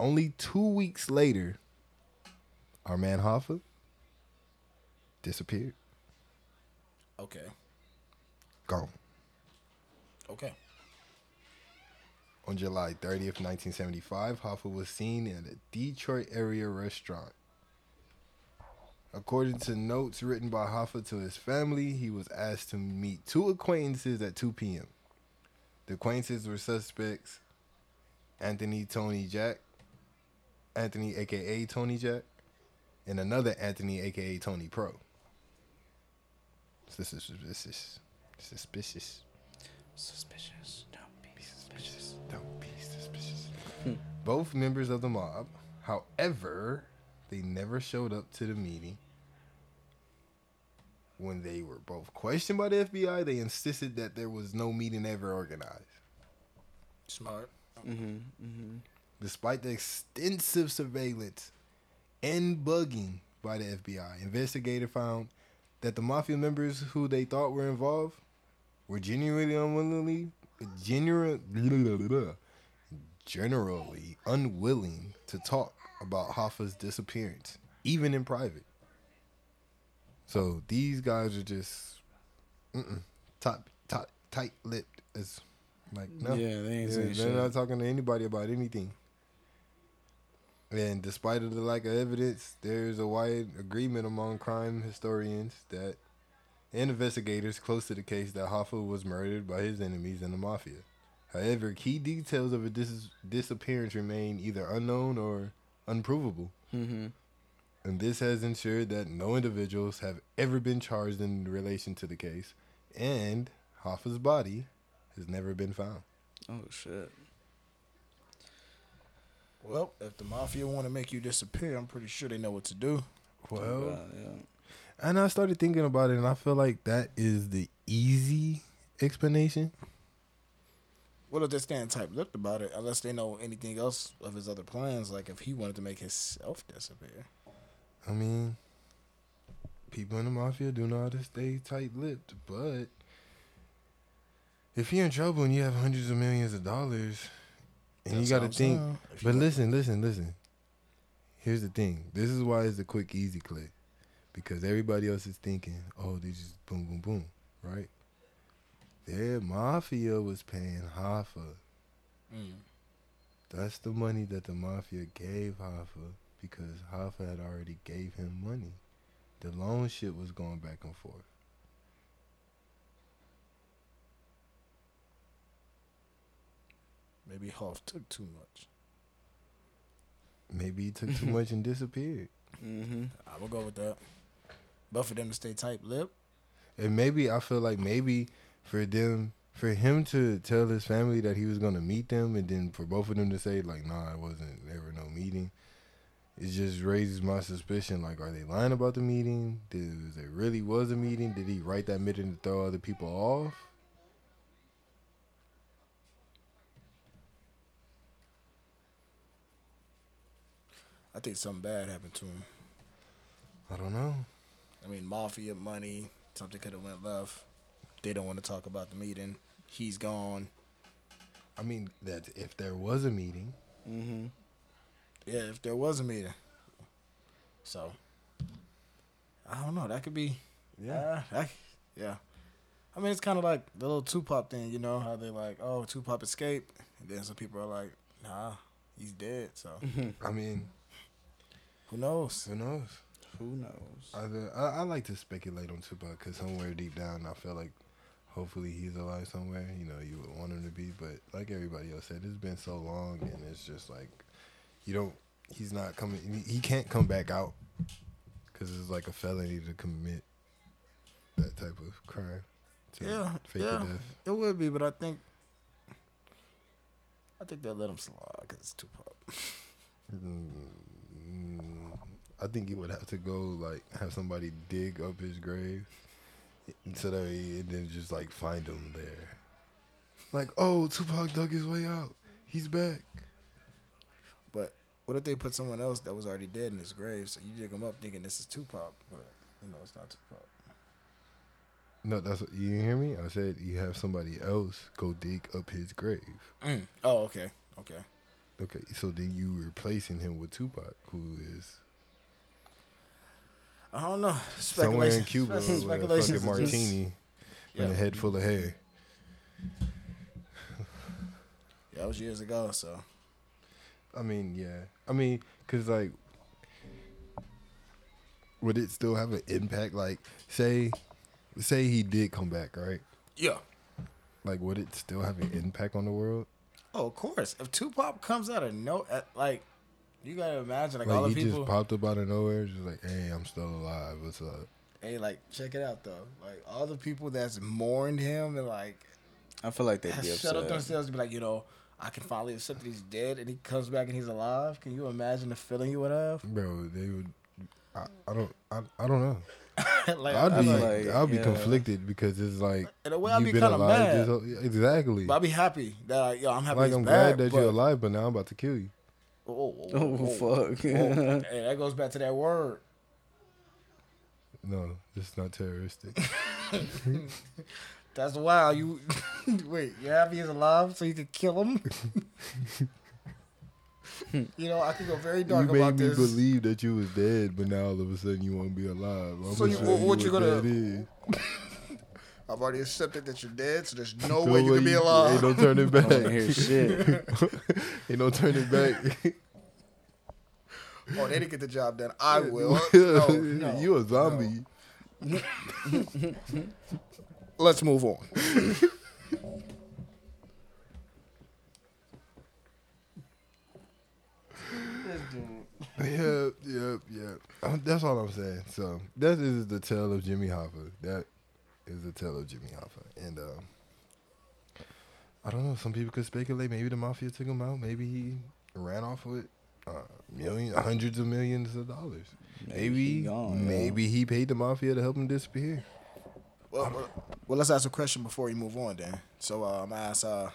Only two weeks later, our man Hoffa disappeared. Okay. Gone. Okay. On July 30th, 1975, Hoffa was seen at a Detroit area restaurant. According to notes written by Hoffa to his family, he was asked to meet two acquaintances at 2 p.m. The acquaintances were suspects Anthony Tony Jack, Anthony aka Tony Jack, and another Anthony aka Tony Pro. This is suspicious. Suspicious. Suspicious. Both members of the mob, however, they never showed up to the meeting. When they were both questioned by the FBI, they insisted that there was no meeting ever organized. Smart. Mm-hmm. Mm-hmm. Despite the extensive surveillance and bugging by the FBI, investigator found that the mafia members who they thought were involved were genuinely unwillingly, genuine, generally unwilling to talk about Hoffa's disappearance, even in private. So these guys are just top, top, tight-lipped as like no. Yeah, they ain't saying they're not talking to anybody about anything. And despite of the lack of evidence, there's a wide agreement among crime historians that and investigators close to the case that Hoffa was murdered by his enemies in the mafia. However, key details of his dis- disappearance remain either unknown or unprovable. Mm-hmm. And this has ensured that no individuals have ever been charged in relation to the case, and Hoffa's body has never been found. Oh shit. Well, if the mafia want to make you disappear, I'm pretty sure they know what to do. Well, yeah. and I started thinking about it, and I feel like that is the easy explanation. What if they stand tight-lipped about it? Unless they know anything else of his other plans, like if he wanted to make himself disappear. I mean, people in the mafia do know how to stay tight-lipped, but if you're in trouble and you have hundreds of millions of dollars, and That's you got to think, saying. But listen, listen, listen. Here's the thing. This is why it's a quick, easy click, because everybody else is thinking, oh, they just boom, boom, boom, right? Their mafia was paying Hoffa. Mm. That's the money that the mafia gave Hoffa because Hoffa had already gave him money. The loan shit was going back and forth. Maybe Hoff took too much. maybe he took too much and disappeared. Mm-hmm. I will go with that. But for them to stay tight lip, And maybe I feel like maybe for them, for him to tell his family that he was gonna meet them, and then for both of them to say like, "Nah, it wasn't ever no meeting," it just raises my suspicion. Like, are they lying about the meeting? Did there really was a meeting? Did he write that meeting to throw other people off? I think something bad happened to him. I don't know. I mean, mafia money, something could have went left. They don't want to talk about the meeting. He's gone. I mean, that if there was a meeting, Mm-hmm. Yeah, if there was a meeting. So, I don't know. That could be. Yeah. that, yeah. I mean, it's kind of like the little Tupac thing, you know, how they're like, oh, Tupac escaped. And then some people are like, nah, he's dead. So, I mean, who knows? who knows? Who knows? I, I, I like to speculate on Tupac because somewhere deep down, I feel like hopefully he's alive somewhere. You know, you would want him to be, but like everybody else said, it's been so long, and it's just like you don't. He's not coming. He he can't come back out because it's like a felony to commit that type of crime. To Yeah, fake yeah. It would be, but I think. I think they'll let him slide because it's Tupac. Mm, I think he would have to go like have somebody dig up his grave, so that he, and then just like find him there. Like, oh, Tupac dug his way out. He's back. But what if they put someone else that was already dead in his grave? So you dig him up thinking this is Tupac, but you know it's not Tupac. No, that's what, you hear me. I said you have somebody else go dig up his grave. Mm. Oh, okay, okay. Okay, so then you replacing him with Tupac, who is I don't know. somewhere in. Cuba with a fucking martini and a head full of hair. Yeah, that was years ago. So I mean, yeah. I mean, cause like, would it still have an impact? Like, say, say he did come back, right? yeah. Like, would it still have an impact on the world? Oh, of course. If Tupac comes out of no, uh, like you gotta imagine like, Like, all he the people. just popped up out of nowhere, just like, hey, I'm still alive. What's up? hey, like check it out though. Like all the people that's mourned him and like I feel like they'd be has shut up themselves to be like, you know, I can finally accept that he's dead and he comes back and he's alive. Can you imagine the feeling you would have? Bro, they would. I, I don't. I, I don't know. like, I'd be. I, like, I'd be yeah. conflicted because it's like in a way, I'd you've be been kind of alive mad. whole- exactly. But I'd be happy that like, yo, I'm happy. Like he's I'm back, glad that but- you're alive, but now I'm about to kill you. Oh, oh, oh, Oh, fuck. oh. hey, that goes back to that word. No, it's not terroristic. That's why you wait. You're happy he's alive, so you could kill him. you know, I could go very dark you dark made me believe that you was dead, but now all of a sudden you won't be alive. I'm So you- show what you what gonna- that is. I've already accepted that you're dead, so there's no No way you can be alive. Ain't alive. no turning I back. don't hear shit. ain't no turning back. oh, they didn't get the job done. I will. No, no, you a zombie. Let's move on. Yep, yep, yep. Um, That's all I'm saying. So that is the tale of Jimmy Hoffa. That is the tale of Jimmy Hoffa. And um, I don't know. Some people could speculate. Maybe the mafia took him out. Maybe he ran off with uh, millions, hundreds of millions of dollars. Maybe, he gone, maybe he paid the mafia to help him disappear. Well, well, well, let's ask a question before we move on, then. So uh, I'm gonna ask uh,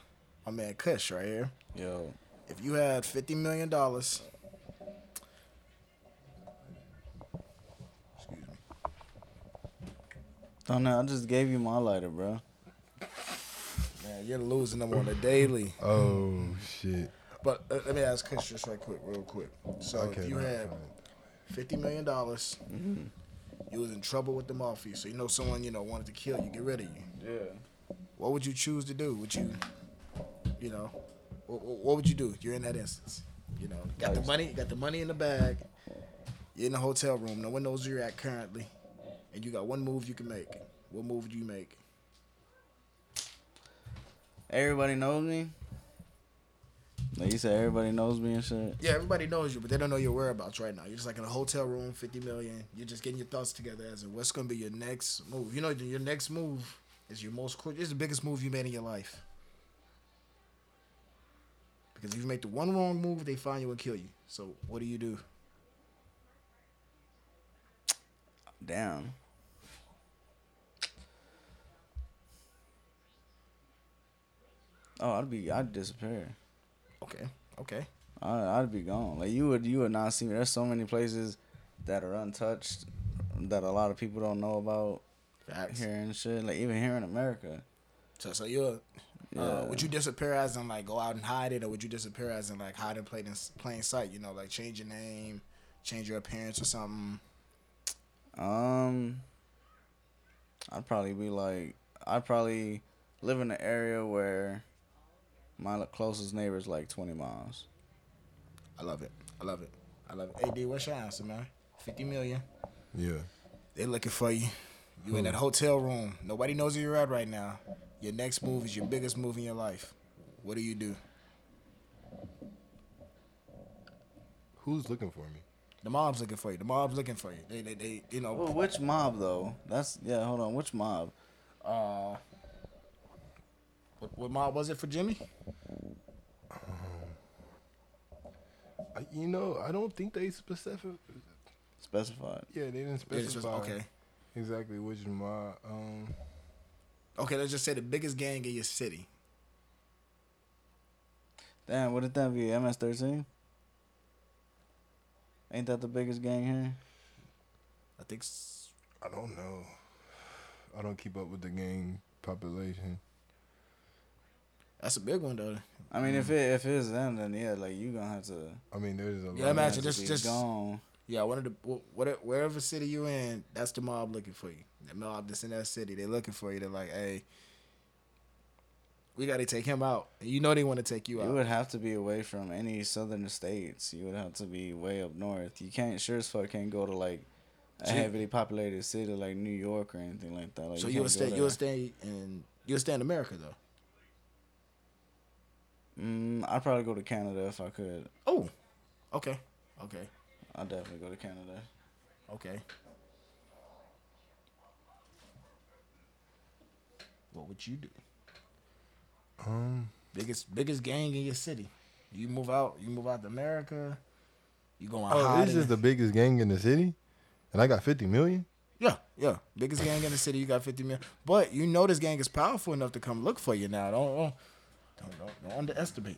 my man Kush right here. Yo, If you had fifty million dollars, excuse me, don't know. I just gave you my lighter, bro. man, you're losing them on the daily. Oh shit. But uh, let me ask Kush just right quick, real quick. So Okay. if you no, had fifty million dollars, you was in trouble with the mafia. So you know someone you know wanted to kill you, get rid of you. Yeah. What would you choose to do? Would you, you know, what, what would you do? You're in that instance. You know, got the money, got the money in the bag. You're in the hotel room. No one knows where you're at currently, and you got one move you can make. What move would you make? Everybody knows me. Like you said, everybody knows me and shit. Yeah, everybody knows you, but they don't know your whereabouts right now. You're just like in a hotel room, fifty million. You're just getting your thoughts together as in what's gonna be your next move. You know, your next move is your most. cru- It's the biggest move you made in your life. Because if you make the one wrong move, they find you and kill you. So what do you do? Damn. Oh, I'd be, I'd disappear. Okay, okay. I, I'd be gone. Like you would, you would not see me. There's so many places that are untouched that a lot of people don't know about Facts. here and shit. Like even here in America. So, so you're. Yeah. Uh, would you disappear as in like go out and hide it, or would you disappear as in like hide and play in plain sight? You know, like change your name, change your appearance or something. Um, I'd probably be like, I'd probably live in an area where my closest neighbor is like 20 miles. I love it. I love it. I love it. Hey, D, what's your answer, man? Fifty million. Yeah. They're looking for you. You in that hotel room. Nobody knows where you're at right now. Your next move is your biggest move in your life. What do you do? Who's looking for me? The mob's looking for you. The mob's looking for you. They, they, they you know. Well, which mob though? That's yeah. Hold on, which mob? Uh, what, what mob was it for Jimmy? Um, I, you know, I don't think they specific. Specified. Yeah, they didn't Yeah, just- specify okay. exactly which mob. um. Okay, let's just say the biggest gang in your city. Damn, wouldn't that be MS13? Ain't that the biggest gang here? I think. s- I don't know. I don't keep up with the gang population. That's a big one though. I mean, if mm. it if it's them, then yeah, like you gonna have to. I mean, there's a Yeah, lot. imagine have just- to be just- gone. Yeah, one of the wh- whatever wherever city you in, that's the mob looking for you. The mob that's in that city, they're looking for you. They're like, hey, we got to take him out. You know they want to take you out. You would have to be away from any southern states. You would have to be way up north. You can't sure as fuck can't go to like a heavily populated city like New York or anything like that. Like, so you you would stay. You would stay in. You would stay in America though. Mm, I'd probably go to Canada if I could. Oh, okay, okay, I'd definitely go to Canada. okay. What would you do? Um, Biggest biggest gang in your city. You move out. You move out to America. You going oh, hide this is the biggest gang in the city, and I got fifty million. Yeah, yeah. Biggest gang in the city. You got 50 million. But you know this gang is powerful enough to come look for you now. Don't don't don't, don't, don't underestimate.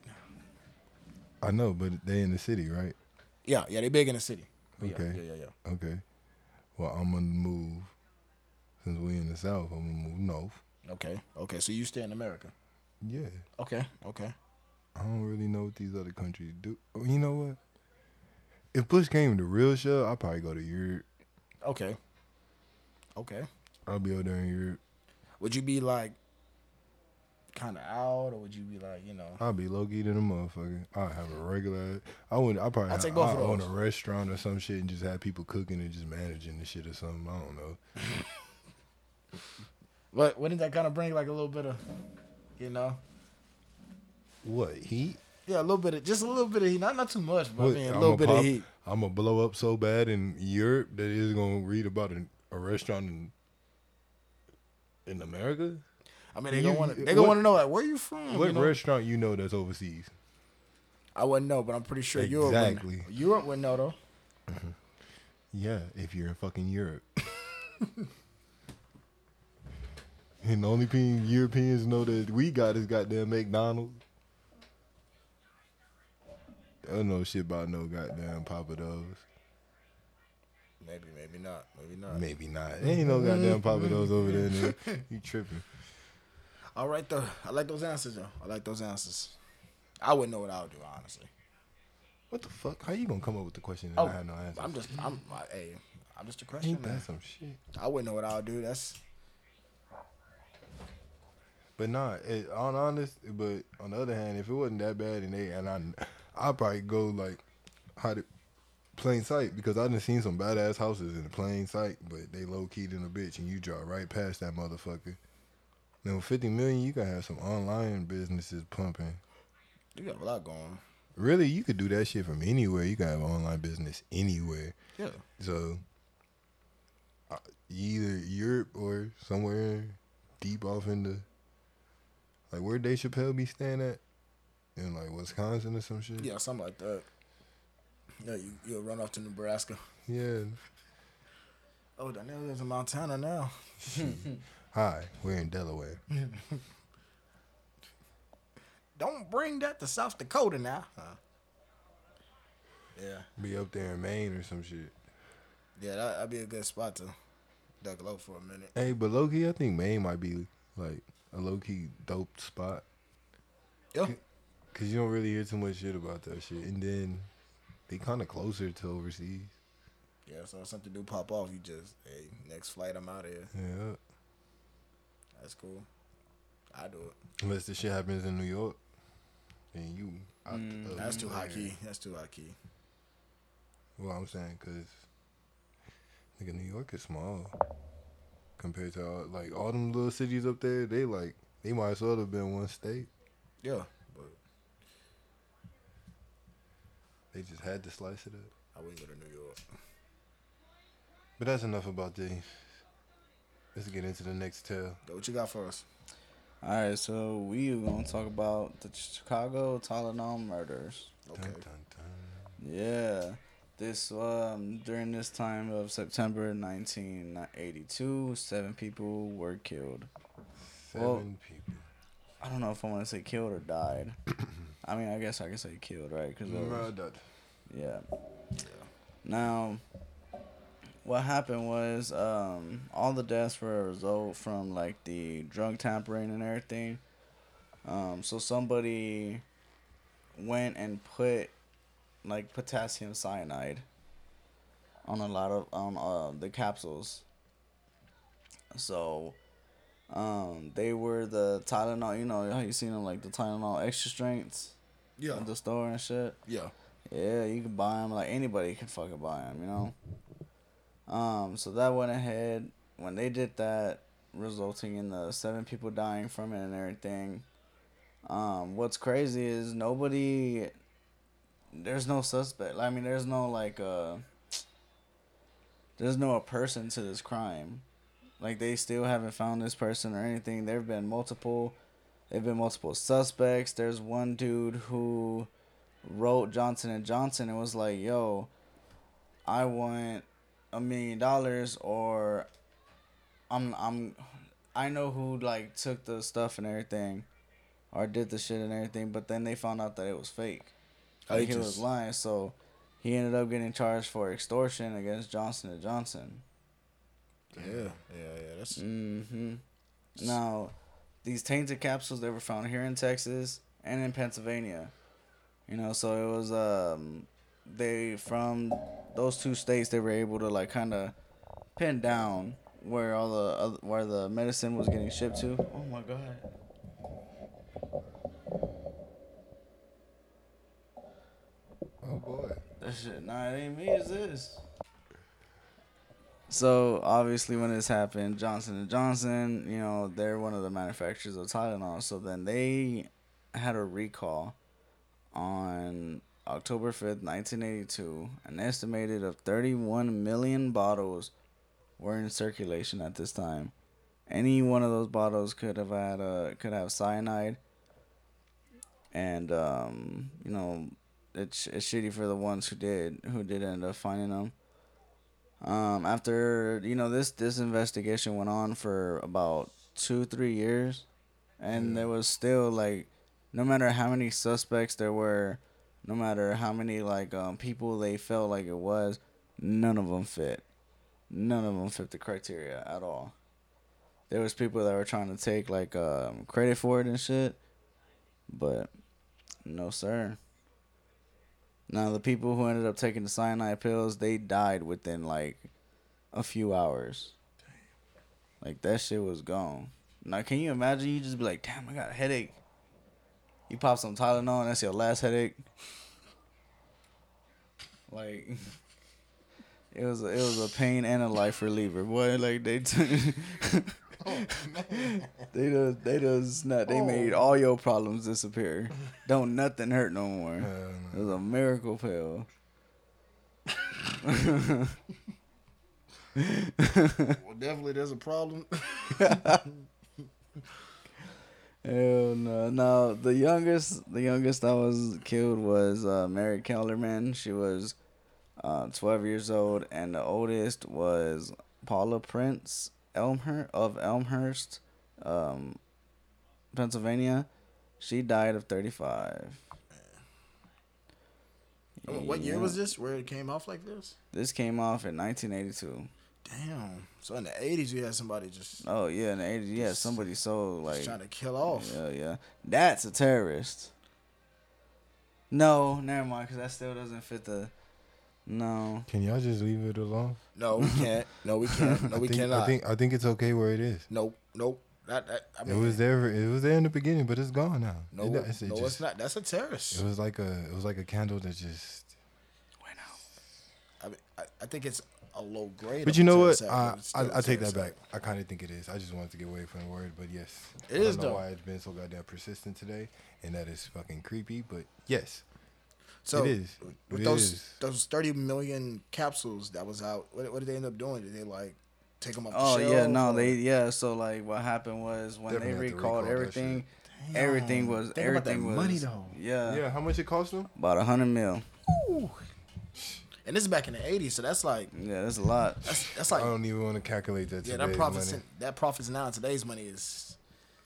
I know, but they in the city, right? Yeah, yeah. They big in the city. Yeah, Okay. Yeah, yeah, yeah. Okay. Well, I'm gonna move. Since we in the south, I'm gonna move north. Okay, okay. So you stay in America. Yeah. Okay, okay. I don't really know what these other countries do. Oh, you know what? If push came to real shit, I'd probably go to Europe. Okay. Okay. I'll be over there in Europe. Would you be like kind of out, or would you be like, you know? I'll be low key than a motherfucker. I'll have a regular. I wouldn't. I probably. I'll take both of I'll own those. a restaurant or some shit and just have people cooking and just managing the shit or something. I don't know. But wouldn't that kind of bring like a little bit of, you know? What heat? Yeah, a little bit of just a little bit of heat. Not not too much, but What, I mean a little bit pop- of heat. I'm gonna blow up so bad in Europe that is gonna read about a, a restaurant in in America. I mean, they You- gonna want to. They gonna want to know like where you from. what you know? restaurant you know that's overseas? I wouldn't know, but I'm pretty sure Europe. Exactly. Wouldn't, Europe wouldn't know though. Mm-hmm. Yeah, if you're in fucking Europe. and the only thing Europeans know that we got is goddamn McDonald's. They don't know shit about no goddamn Pappadeaux. Maybe, maybe not. Maybe not. Maybe not. There ain't no goddamn Pappadeaux over there. Nigga. You tripping. All right, though. I like those answers, though. I like those answers. I wouldn't know what I would do, honestly. What the fuck? How you gonna come up with the question and Oh, I have no answer? I'm just, I'm, I, hey, I'm just a question. Ain't man. some shit? I wouldn't know what I would do. That's But nah, it, on honest, but on the other hand, if it wasn't that bad and they and I, I'd probably go like how to plain sight because I done seen some badass houses in the plain sight, but they low keyed in a bitch and you drive right past that motherfucker. Now with fifty million, you can have some online businesses pumping. you got a lot going. really, you could do that shit from anywhere. You can have an online business anywhere. Yeah. So, uh, either Europe or somewhere deep off in the like where Dave Chappelle be staying at in like Wisconsin or some shit. Yeah, something like that. Yeah, you you'll run off to Nebraska. Yeah. Oh, Daniel lives in Montana now. Hi, we're in Delaware. Don't bring that to South Dakota now. Huh. Yeah, Be up there in Maine or some shit. yeah, that, that'd be a good spot to duck low for a minute. Hey, but low key, I think Maine might be like a low key dope spot. Yeah, Cause you don't really hear too much shit about that shit, and then they kind of closer to overseas. yeah. So if something do pop off, you just hey, next flight, I'm out of here. Yeah, That's cool. I do it. unless the shit happens in New York, then you. Mm, That's too high key. That's too high key. Well, I'm saying, cause nigga, New York is small compared to all, like all them little cities up there. They like they might as well have been one state. Yeah, but They just had to slice it up. I wouldn't go to New York. But that's enough about the. Let's get into the next tale. Yo, what you got for us? All right, so we are gonna talk about the Chicago Tylenol murders. Okay. Dun, dun, dun. Yeah, this um during this time of September 1982, seven people were killed. Seven Well- people. I don't know if I want to say killed or died. I mean, I guess I can say killed, right? Because Murdered. Yeah. Now, what happened was um, all the deaths were a result from like the drug tampering and everything. Um, so somebody went and put like potassium cyanide on a lot of on uh, the capsules. So um, they were the Tylenol. You know how you seen them like the Tylenol extra strengths Yeah. at the store and shit. Yeah. Yeah, you can buy them like anybody can fucking buy them, you know. Um, so that went ahead when they did that, resulting in the seven people dying from it and everything. Um, what's crazy is nobody. There's no suspect. I mean, there's no like uh. There's no a person to this crime, like they still haven't found this person or anything. There've been multiple, there've been multiple suspects. There's one dude who wrote Johnson and Johnson and was like, "Yo, I want a million dollars, or I'm I'm I know who like took the stuff and everything, or did the shit and everything, but then they found out that it was fake. Oh, Like he he was lying, so he ended up getting charged for extortion against Johnson and Johnson. Yeah. Yeah. Yeah. That's hmm Now, these tainted capsules they were found here in Texas and in Pennsylvania. You know, so it was um they from those two states they were able to like kind of pin down where all the oth- where the medicine was getting shipped to. Oh my god. Oh boy. That shit, nah, it ain't me. It's this. So obviously, when this happened, Johnson and Johnson, you know, they're one of the manufacturers of Tylenol. So then they had a recall on October fifth, nineteen eighty-two. An estimated of thirty-one million bottles were in circulation at this time. Any one of those bottles could have had uh could have cyanide. And um, you know, it's it's shitty for the ones who did who did end up finding them. Um, after you know this this investigation went on for about two three years, and there was still like, no matter how many suspects there were, no matter how many like um people they felt like it was, none of them fit, none of them fit the criteria at all. There was people that were trying to take like um credit for it and shit, but no sir. Now the people who ended up taking the cyanide pills, they died within like a few hours. Like that shit was gone. Now can you imagine you just be like, damn, I got a headache. You pop some Tylenol and that's your last headache. Like it was a, it was a pain and a life reliever, boy. Like they took They just, they just not. They made all your problems disappear. Don't nothing hurt no more. Uh, It was a miracle pill. Well, definitely there's a problem. Hell no. No, the youngest, the youngest that was killed was uh, Mary Kellerman. She was uh, 12 years old, and the oldest was Paula Prince Elmhurst of Elmhurst, um, Pennsylvania. She died of 35. What year was this? Where it came off like this? This came off in 1982. Damn. So in the '80s, you had somebody just, Oh yeah, in the 80s, yeah, somebody so like trying to kill off. Yeah, yeah. That's a terrorist. No, never mind, because that still doesn't fit the. No. Can y'all just leave it alone? No, we can't. No, we can't. No, I we think, cannot. I think I think it's okay where it is. nope. Nope. That, that, I It was there. It was there in the beginning, but it's gone now. No, It- no, it's, it it's, just- not. That's a terrorist. It was like a. It was like a candle that just. went out. I, mean, I, I think it's a low grade. But you know what? terrorist act, I, but it's still I, a I take that back. I kind of think it is. I just wanted to get away from the word, but yes, It I is, don't know though. why it's been so goddamn persistent today, and that is fucking creepy. But yes, So it is. with It those is. those thirty million capsules that was out, what, what did they end up doing? Did they like take them off? Oh the yeah, no, or- they yeah. So like, what happened was when Definitely they recalled recall everything, Damn. everything was Think about that everything was money though. Yeah, Yeah, how much it cost them? about a hundred mil. And this is back in the '80s, so that's like Yeah, that's a lot. that's that's like I don't even want to calculate that. yeah, that profits money. in, that profits now in today's money is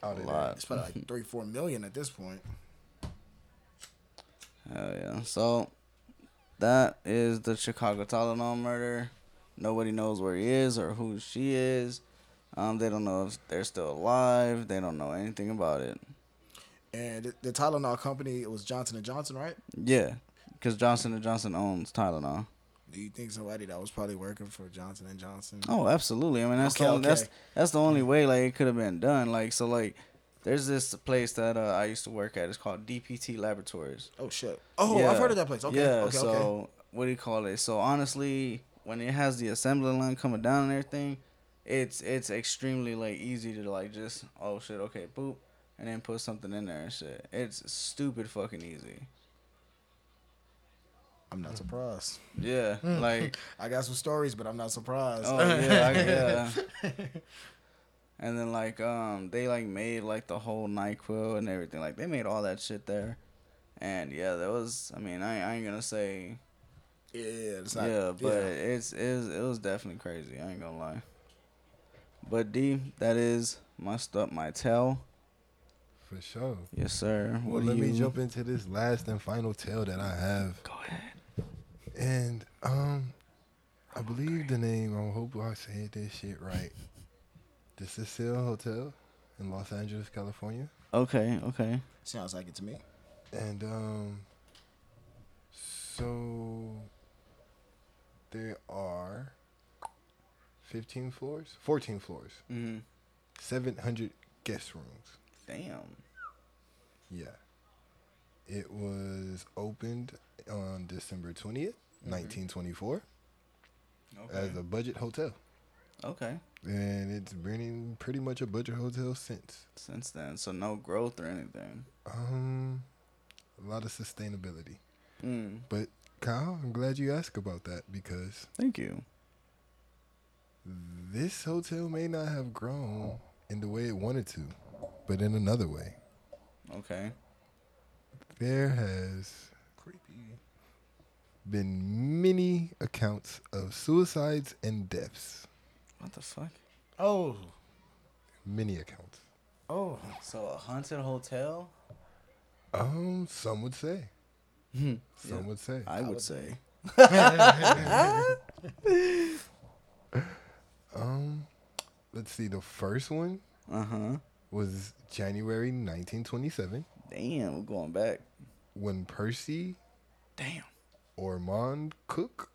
Out of A lot. it's probably like three four million at this point. Hell yeah. So that is the Chicago Tylenol murder. Nobody knows where he is or who she is. Um, they don't know if they're still alive. They don't know anything about it. And the, Tylenol company it was Johnson and Johnson, right? Yeah, because Johnson and Johnson owns Tylenol. Do you think somebody that was probably working for Johnson and Johnson? Oh, absolutely. I mean, that's Okay, the only, that's okay. that's the only way like it could have been done. Like so, like there's this place that uh, I used to work at. It's called DPT Laboratories. Oh shit! Oh, Yeah. I've heard of that place. Okay, yeah. okay, so okay. what do you call it? So honestly, when it has the assembly line coming down and everything, it's it's extremely like easy to like just oh shit okay boop and then put something in there and shit. It's stupid fucking easy. I'm not surprised. Yeah, like I got some stories, but I'm not surprised. oh yeah, I, yeah. And then like um they like made like the whole Nyquil and everything. Like they made all that shit there. And yeah, there was I mean, I, I ain't gonna say yeah, it's not. yeah, but yeah. it's it's it was definitely crazy. I ain't gonna lie. But D, that is my stuff, my tell. For sure. Yes, sir. Well, What let me jump into this last and final tale that I have. Go ahead. And um, I believe the name. I hope I said this shit right. The Cecil Hotel in Los Angeles, California. Okay, okay. Sounds like it to me. And um, so there are 15 floors, 14 floors, Mm-hmm. 700 guest rooms. Damn. Yeah. It was opened on December 20th, 1924, Okay. as a budget hotel. Okay. And it's been pretty much a budget hotel since. Since then, so no growth or anything. Um, a lot of sustainability. Mm. But Kyle, I'm glad you asked about that because Thank you. this hotel may not have grown in the way it wanted to, but in another way. Okay. There has Creepy. been many accounts of suicides and deaths. What the fuck? Oh, Many accounts. oh. So a haunted hotel? Um, some would say. Hmm. Some Yeah. would say. I would say. Um, let's see. The first one Uh huh. was January 1927 Damn, we're going back. when Percy Damn. Ormond Cook,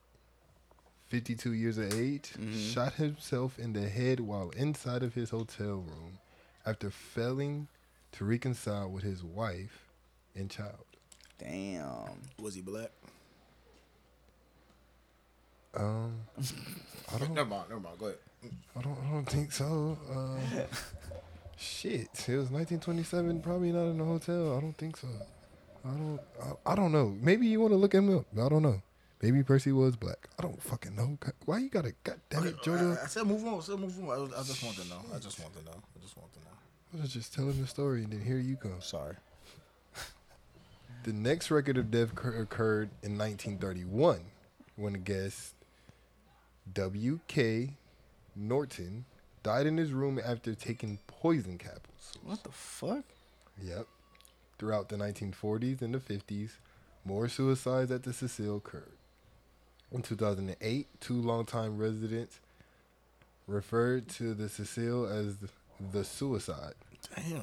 52 years of age, Mhm. shot himself in the head while inside of his hotel room after failing to reconcile with his wife and child. Damn. Was he black? Um, I don't. Never mind. Never mind. Go ahead. I don't. I don't think so. Uh, shit, it was 1927. Probably not in a hotel. I don't think so. I don't. I, I don't know. Maybe you want to look him up. I don't know. Maybe Percy was black. I don't fucking know. God- Why you gotta? God damn it, Jordan. I, I said move on. I said move on. I, was- I just want to know. I just want to know. I just want to know. I was just telling the story, and then here you come. Sorry. The next record of death cur- occurred in 1931 when a guest, W.K. Norton, died in his room after taking poison capsules. What the fuck? Yep. Throughout the 1940s and the 50s, more suicides at the Cecil occurred. In 2008, two longtime residents referred to the Cecil as the suicide. Damn.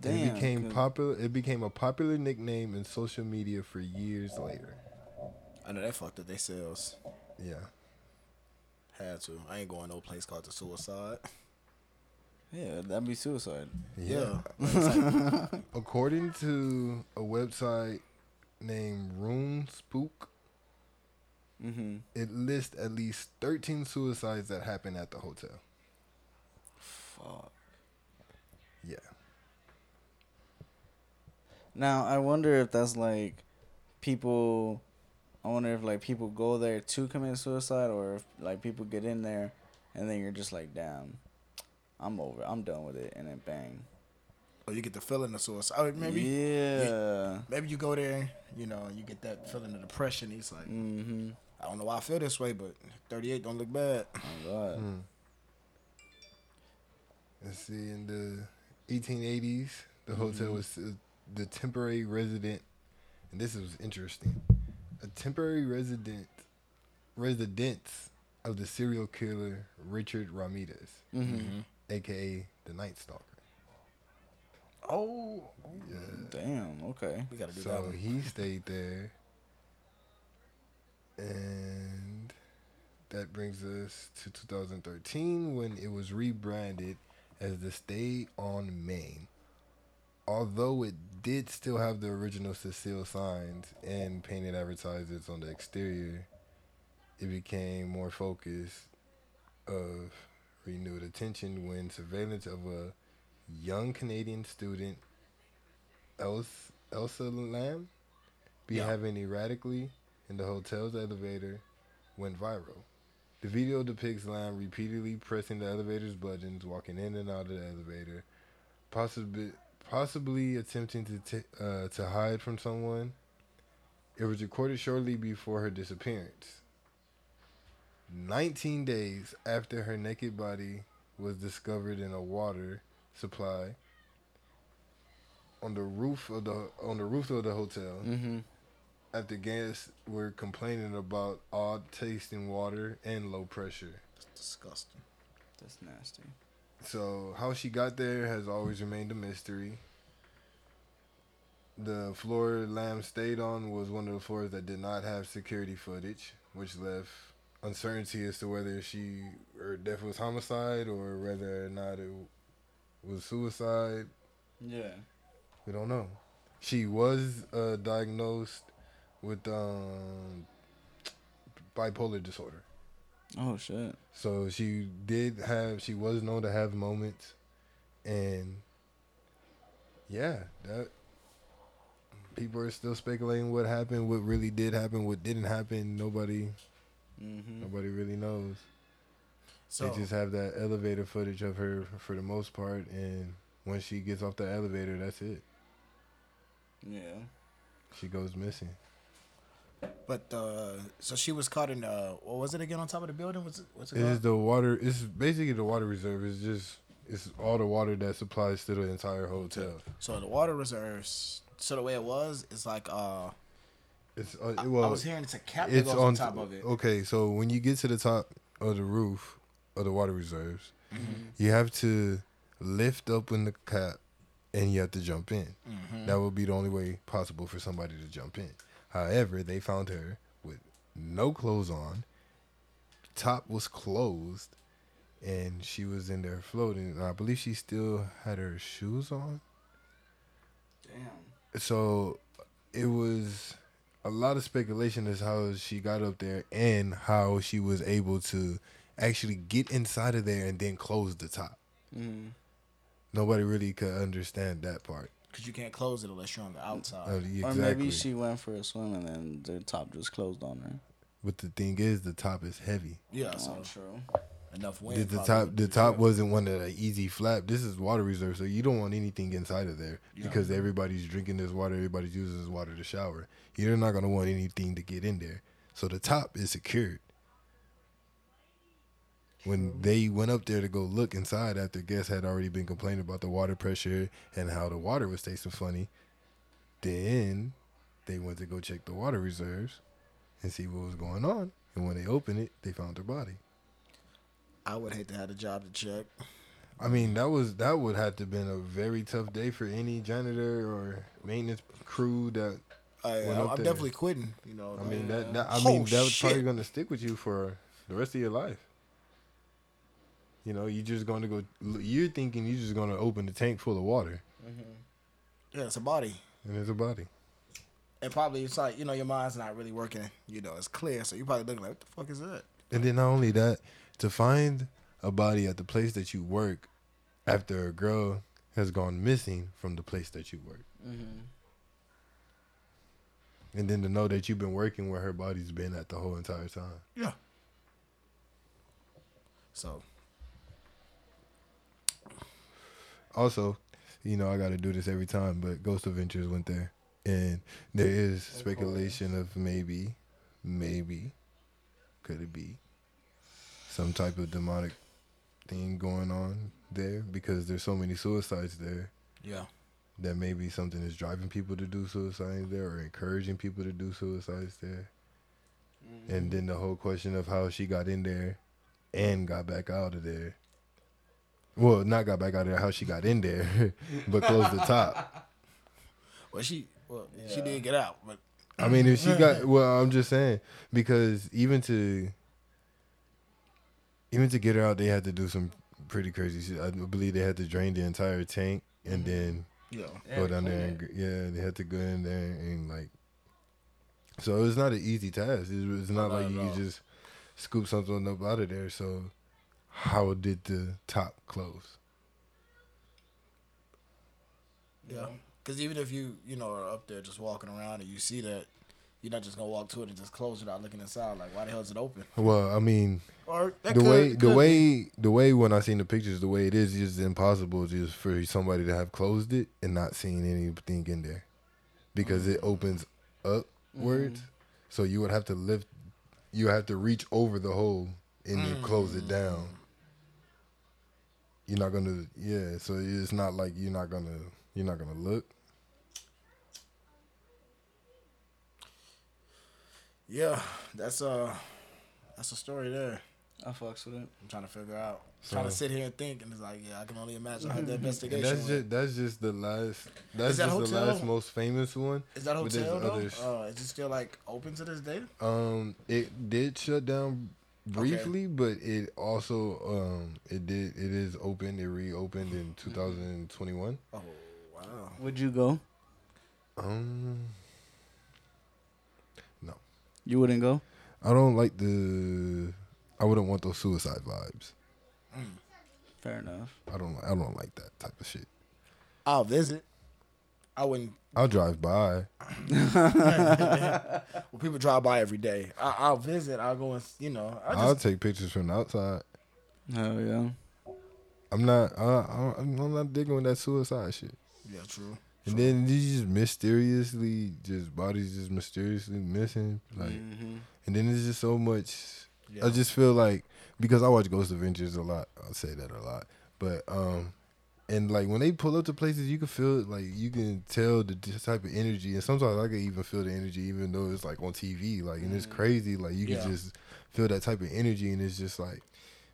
Damn. it became popular. It became a popular nickname in social media for years later. I know that fucked up their sales. Yeah. Had to. I ain't going no place called the Suicide. Yeah, that'd be suicide. Yeah. According to a website named Room Spook, Mm-hmm. it lists at least 13 suicides that happened at the hotel. Fuck. Yeah. Now I wonder if that's like people. I wonder if like people go there to commit suicide, or if like people get in there, and then you're just like, damn, I'm over. I'm done with it, and then bang. Oh, you get the feeling of suicide. Or maybe Yeah. maybe you go there, you know, you get that feeling of depression. He's like, Mm-hmm. I don't know why I feel this way, but 38 don't look bad. Oh God. Hmm. Let's see, in the 1880s, the hotel was uh, the temporary resident, and this was interesting. A temporary resident, residence of the serial killer Richard Ramirez, Mm-hmm. aka the Night Stalker. Oh, Yeah. Damn. Okay. we gotta do that So he stayed there, and that brings us to 2013 when it was rebranded as the Stay on Main. Although it did still have the original Cecil signs and painted advertisements on the exterior, it became more focused of renewed attention when surveillance of a young Canadian student, Els- Elsa Lam, behaving erratically in the hotel's elevator went viral. The video depicts Lam repeatedly pressing the elevator's buttons, walking in and out of the elevator, possibly possibly attempting to t- uh, to hide from someone. It was recorded shortly before her disappearance. 19 days after her naked body was discovered in a water supply on the roof of the on the roof of the hotel Mm-hmm. After guests were complaining about odd tasting water and low pressure. Disgusting. That's nasty. So how she got there has always remained a mystery. The floor Lam stayed on was one of the floors that did not have security footage, which left uncertainty as to whether she her death was homicide or whether or not it was suicide. Yeah. We don't know. She was uh, diagnosed with um, bipolar disorder. Oh shit. So she did have, she was known to have moments, and yeah, that people are still speculating what happened, what really did happen, what didn't happen. Nobody, Mm-hmm. nobody really knows. So they just have that elevator footage of her for the most part, and once she gets off the elevator, that's it. Yeah. She goes missing. But uh, so she was caught in uh, what was it again on top of the building? What's it? What's it It is the water. It's basically the water reserve. It's just it's all the water that supplies to the entire hotel. So the water reserves. So the way it was, it's like uh, It's uh, well, I was hearing it's a cap that it's goes on on top of it. Okay, so when you get to the top of the roof of the water reserves, Mm-hmm. you have to lift up in the cap, and you have to jump in. Mm-hmm. That would be the only way possible for somebody to jump in. However, they found her with no clothes on. Top was closed, and she was in there floating. I believe she still had her shoes on. Damn. So it was a lot of speculation is how she got up there and how she was able to actually get inside of there and then close the top. Mm. Nobody really could understand that part. Because you can't close it unless you're on the outside. Uh, exactly. Or maybe she went for a swim and then the top just closed on her. but the thing is, the top is heavy. yeah, that's Oh, true. enough The, wind. the top, the top that. wasn't one of the easy flap. This is water reserve, so you don't want anything inside of there Yeah. because everybody's drinking this water. Everybody's using this water to shower. You're not gonna want anything to get in there. So the top is secured. When they went up there to go look inside after guests had already been complaining about the water pressure and how the water was tasting funny, then they went to go check the water reserves and see what was going on. And when they opened it, they found her body. I would hate to have the job to check. I mean, that was that would have to been a very tough day for any janitor or maintenance crew. That I, Went I'm, up I'm there. definitely quitting. You know. I mean, that, that I Oh, mean that was probably gonna stick with you for the rest of your life. You know, you're just gonna go. You're thinking you're just gonna open the tank full of water, Yeah, it's a body. and there's a body. And probably it's like, you know, your mind's not really working, you know, it's clear. So you're probably looking like, what the fuck is that? And then not only that, to find a body at the place that you work after a girl has gone missing from the place that you work, Mm-hmm. and then to know that you've been working where her body's been at the whole entire time. Yeah. So, also, you know, I got to do this every time, but Ghost Adventures went there, and there is speculation of maybe, maybe, could it be some type of demonic thing going on there because there's so many suicides there yeah. that maybe something is driving people to do suicides there or encouraging people to do suicides there. And mm. then the whole question of how she got in there and got back out of there. Well, not got back out of there, how she got in there, but closed the top. Well, she, well, she did get out, but I mean, if she got, well, I'm just saying because even to, even to get her out, they had to do some pretty crazy shit. I believe they had to drain the entire tank and then yeah. go down there and yeah, they had to go in there and like. So it's not an easy task. It's, it's not Not like you all. just scoop something up out of there. So, how did the top close? yeah. Because even if you, you know, are up there just walking around and you see that, you're not just gonna walk to it and just close it without looking inside. Like, why the hell is it open? Well, I mean, Or the could- way the could be. way the way when I seen the pictures, the way it is, is just impossible just for somebody to have closed it and not seeing anything in there, because it mm-hmm. opens upwards. Mm-hmm. So you would have to lift, you have to reach over the hole and then close it mm. down. You're not gonna, yeah. So it's not like you're not gonna, you're not gonna look. Yeah, that's uh, that's a story there. I fucks with it. I'm trying to figure out. trying to sit here and think, and it's like, yeah, I can only imagine how the And investigation. that's went. just that's just the last. That's that just the hotel- last most famous one. Is that hotel though? others. Uh, is it still like open to this day? Um, it did shut down briefly, but it also um it did it is open. It reopened in 2021. Oh wow. Would you go? Um, no. You wouldn't go? I don't like the. I wouldn't want those suicide vibes. Fair enough. I don't. I don't like that type of shit. I'll visit. I wouldn't. I'll drive by. Well, people drive by every day. I, I'll visit. I'll go and you know. I I'll just take pictures from the outside. Hell yeah. I'm not. I, I, I'm not digging with that suicide shit. yeah, true. And then these just mysteriously, just bodies just mysteriously missing. Like, mm-hmm. and then there's just so much. Yeah. I just feel like because I watch Ghost Adventures a lot. I say that a lot, but um, and like when they pull up to places, you can feel it. Like you can tell the type of energy, and sometimes I can even feel the energy, even though it's like on TV. Like, and it's crazy. Like you Yeah. can just feel that type of energy, and it's just like,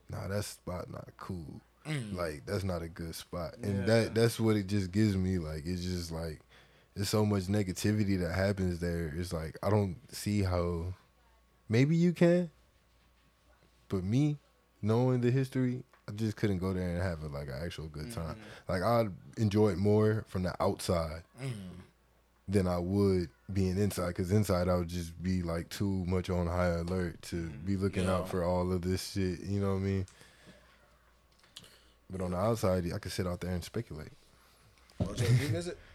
nah, that spot not cool. Mm. Like that's not a good spot, and Yeah. that that's what it just gives me. Like it's just like there's so much negativity that happens there. It's like I don't see how. Maybe you can, but me, knowing the history, I just couldn't go there and have it like an actual good time. Like I'd enjoy it more from the outside Mm. than I would being inside because inside I would just be like too much on high alert to be looking Yeah. out for all of this shit. You know what I mean? But on the outside, I could sit out there and speculate. Would you visit?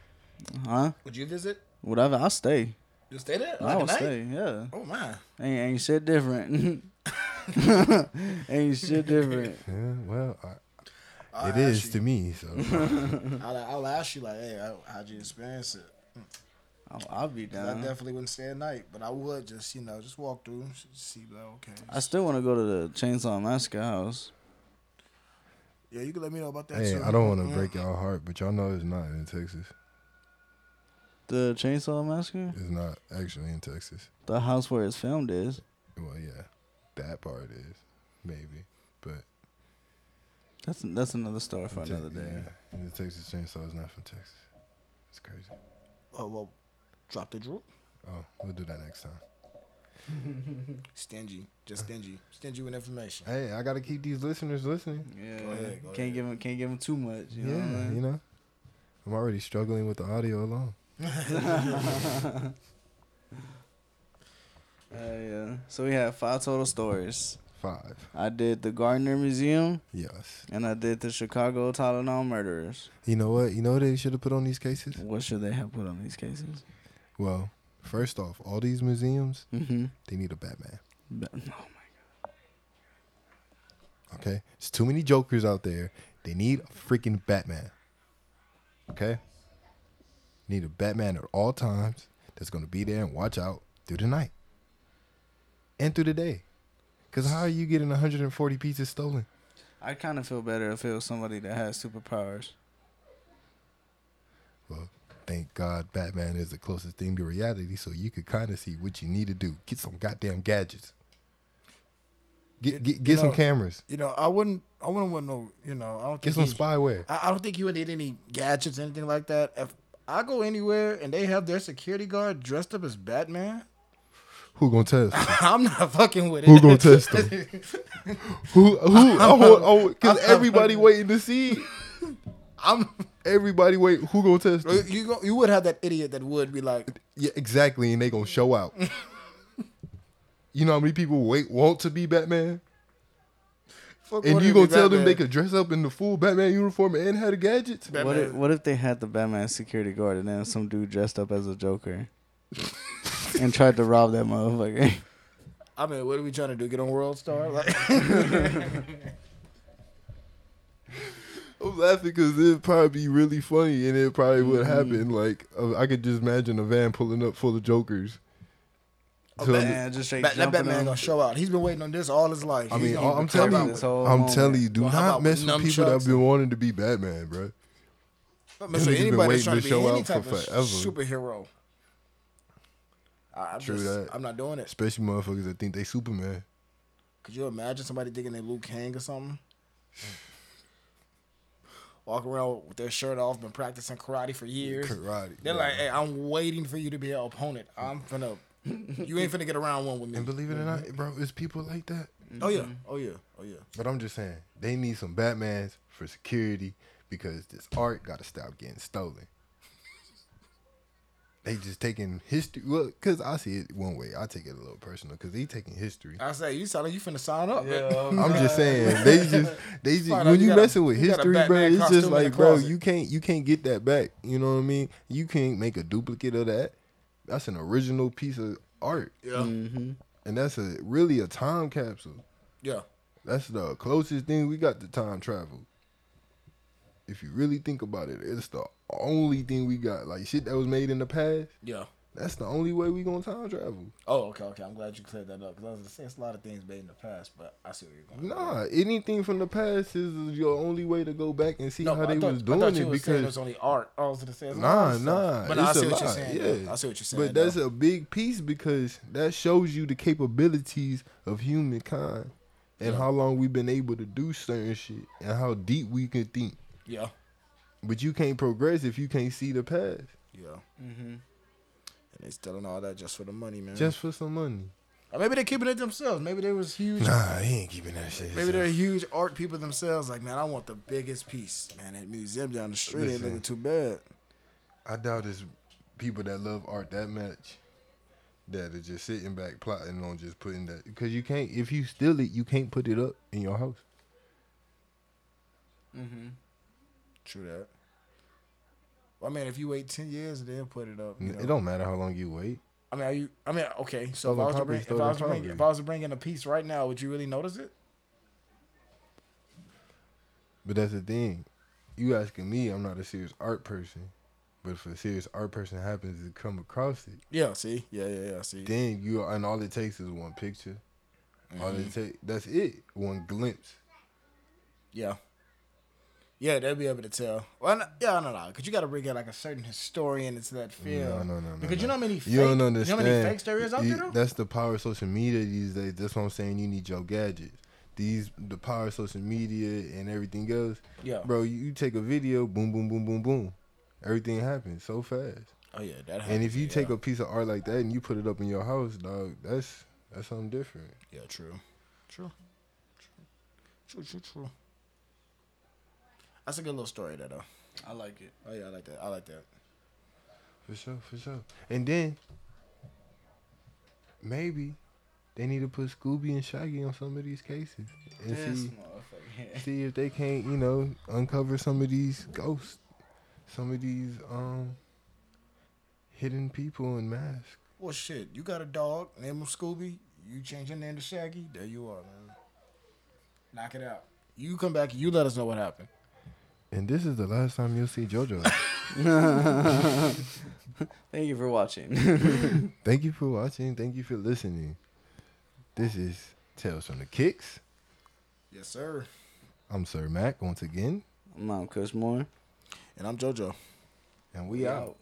Huh? Would you visit? Whatever. I'll stay. You stay there? I Like a will night? stay. Yeah. Oh my. Ain't ain't shit different. ain't shit different. Yeah, well, I, I'll it ask is you. to me. So I'll, I'll ask you like, hey, how- how'd you experience it? I'll, I'll be 'Cause I definitely wouldn't stay at night, but I would just, you know, just walk through, s- see, like, okay. I still want to go to the Chainsaw Massacre house. yeah, you can let me know about that. hey, too. I don't want to Mm. break y'all heart, but y'all know it's not in Texas. The Chainsaw Massacre? It's not actually in Texas. The house where it's filmed is. Well, yeah, that part is maybe, but That's that's another story for Te- another day. yeah, the Texas Chainsaw is not from Texas. It's crazy. Oh well, drop the droop. Oh, we'll do that next time. Stingy, just stingy, stingy with information. Hey, I gotta keep these listeners listening. Yeah, Go ahead, go can't ahead. give them, can't give him too much. You know yeah, what I mean? you know, I'm already struggling with the audio alone. Uh, yeah. So we had five total stories. Five. I did the Gardner Museum Yes. and I did the Chicago Tylenol murderers. You know what? You know what they should have put on these cases? What should they have put on these cases? Well, first off, all these museums Mm-hmm. they need a Batman. Oh my god. Okay, it's too many Jokers out there. They need a freaking Batman. Okay, need a Batman at all times that's gonna be there and watch out through the night and through the day. Cause how are you getting 140 pieces stolen? I kind of feel better if it was somebody that has superpowers. Well, thank God Batman is the closest thing to reality, so you could kind of see what you need to do. Get some goddamn gadgets. Get get, get you some know- cameras. You know, I wouldn't, I wouldn't want no, you know, I don't Get some spyware. I, I don't think you would need any gadgets, or anything like that. If I go anywhere and they have their security guard dressed up as Batman, Who gonna test? I'm not fucking with it. Who gonna test them? who who? I want, oh, oh cause everybody waiting to see. I'm. Everybody wait. Who gonna test them? You go, you would have that idiot that would be like, Yeah, exactly, and they gonna show out. you know how many people wait want to be Batman, Fuck and you be gonna tell them they could dress up in the full Batman uniform and have the gadgets? What if, what if they had the Batman security guard and then some dude dressed up as a Joker and tried to rob that motherfucker? I mean, what are we trying to do? Get on World Star? Like, I'm laughing because it'd probably be really funny, and it probably would happen. Like uh, I could just imagine a van pulling up full of jokers. So, Man, just straight Bat- that jumping Batman them. gonna show out. He's been waiting on this all his life. I He's mean, gonna I'm come telling out you, this whole I'm moment. telling you, do Well, how not about mess with people that nunchucks have been wanting to be Batman, bro. But Them so niggas been anybody waiting that's trying to to be show any out for type of forever. superhero. I, I'm True just, that. I'm not doing it. Especially motherfuckers that think they Superman. Could you imagine somebody thinking they Liu Kang or something? Walk around with their shirt off, been practicing karate for years. Karate. They're yeah. like, "Hey, I'm waiting for you to be an opponent. I'm finna, you ain't finna get around one with me." And believe it or not, mm-hmm. bro, it's people like that. Oh yeah, mm-hmm. oh yeah, oh yeah. But I'm just saying, they need some Batmans for security because this art got to stop getting stolen. They just taking history. Well, because I see it one way. I take it a little personal because they taking history. I say, you sound like you finna sign up. man. I'm just saying they just they just Find when you you got a- messing with you history, bro. It's just like, bro, you can't you can't get that back. You know what I mean? You can't make a duplicate of that. That's an original piece of art, Yeah, Mm-hmm. and that's a really a time capsule. yeah. That's the closest thing we got to time travel. If you really think about it, it's the only thing we got. Like shit that was made in the past. Yeah. That's the only way we gonna time travel. Oh, okay, okay. I'm glad you cleared that up because I was gonna say it's a lot of things made in the past, but I see where you're going. Nah, anything from the past is your only way to go back and see No, how I they thought, was I doing you it was saying it because was only art. I was gonna say it's Nah, nah. But I see what you're saying. Yeah. though. I see what you're saying. But that's though. a big piece because that shows you the capabilities of humankind and Yeah. how long we've been able to do certain shit and how deep we can think. yeah, But you can't progress if you can't see the past yeah. Mm-hmm. And they stealing all that just for the money, man. just for some money. or maybe they're keeping it themselves. Maybe they was huge. Nah, he ain't keeping that shit. Maybe they're huge art people themselves. Like, man, I want the biggest piece. Man, that museum down the street ain't looking too bad. I doubt it's people that love art that much that are just sitting back plotting on just putting that because you can't if you steal it you can't put it up in your house. Mm-hmm. True that. Well, I mean, if you wait ten years and then put it up, you know. It don't matter how long you wait. I mean, are you? I mean, okay. So if I was to property, bring, if I was to bring, if I was to bring in a piece right now, would you really notice it? But that's the thing. You asking me, I'm not a serious art person. But if a serious art person happens to come across it, Yeah. See. Yeah. Yeah. Yeah. See. then you and all it takes is one picture. All Mm-hmm. it take that's it. One glimpse. Yeah. Yeah, they'll be able to tell. Well, no, yeah, no, no, because you got to bring in like a certain historian into that field. No, no, no, no. Because you know how many fake, You don't you know how many fakes there is out You- there. Though? That's the power of social media these days. That's what I'm saying. You need your gadgets. These the power of social media and everything else. Yeah. Bro, you, you take a video, boom, boom, boom, boom, boom. Everything happens so fast. Oh yeah, that. Happens, and if you yeah. take a piece of art like that and you put it up in your house, dog, that's that's something different. yeah, true, true, true, true, true, true. That's a good little story there, though. I like it. Oh yeah, I like that. I like that. For sure, for sure. And then maybe they need to put Scooby and Shaggy on some of these cases and This see motherfucker. see if they can't, you know, uncover some of these ghosts, some of these um hidden people in masks. Well, shit, you got a dog, name him Scooby. You change your name to Shaggy. There you are, man. Knock it out. You come back. You let us know what happened. And this is the last time you'll see JoJo. Thank you for watching. Thank you for watching. Thank you for listening. This is Tales from the Kicks. Yes, sir. I'm Sir Mac once again, I'm Mom Kushmore. And I'm JoJo. and we out.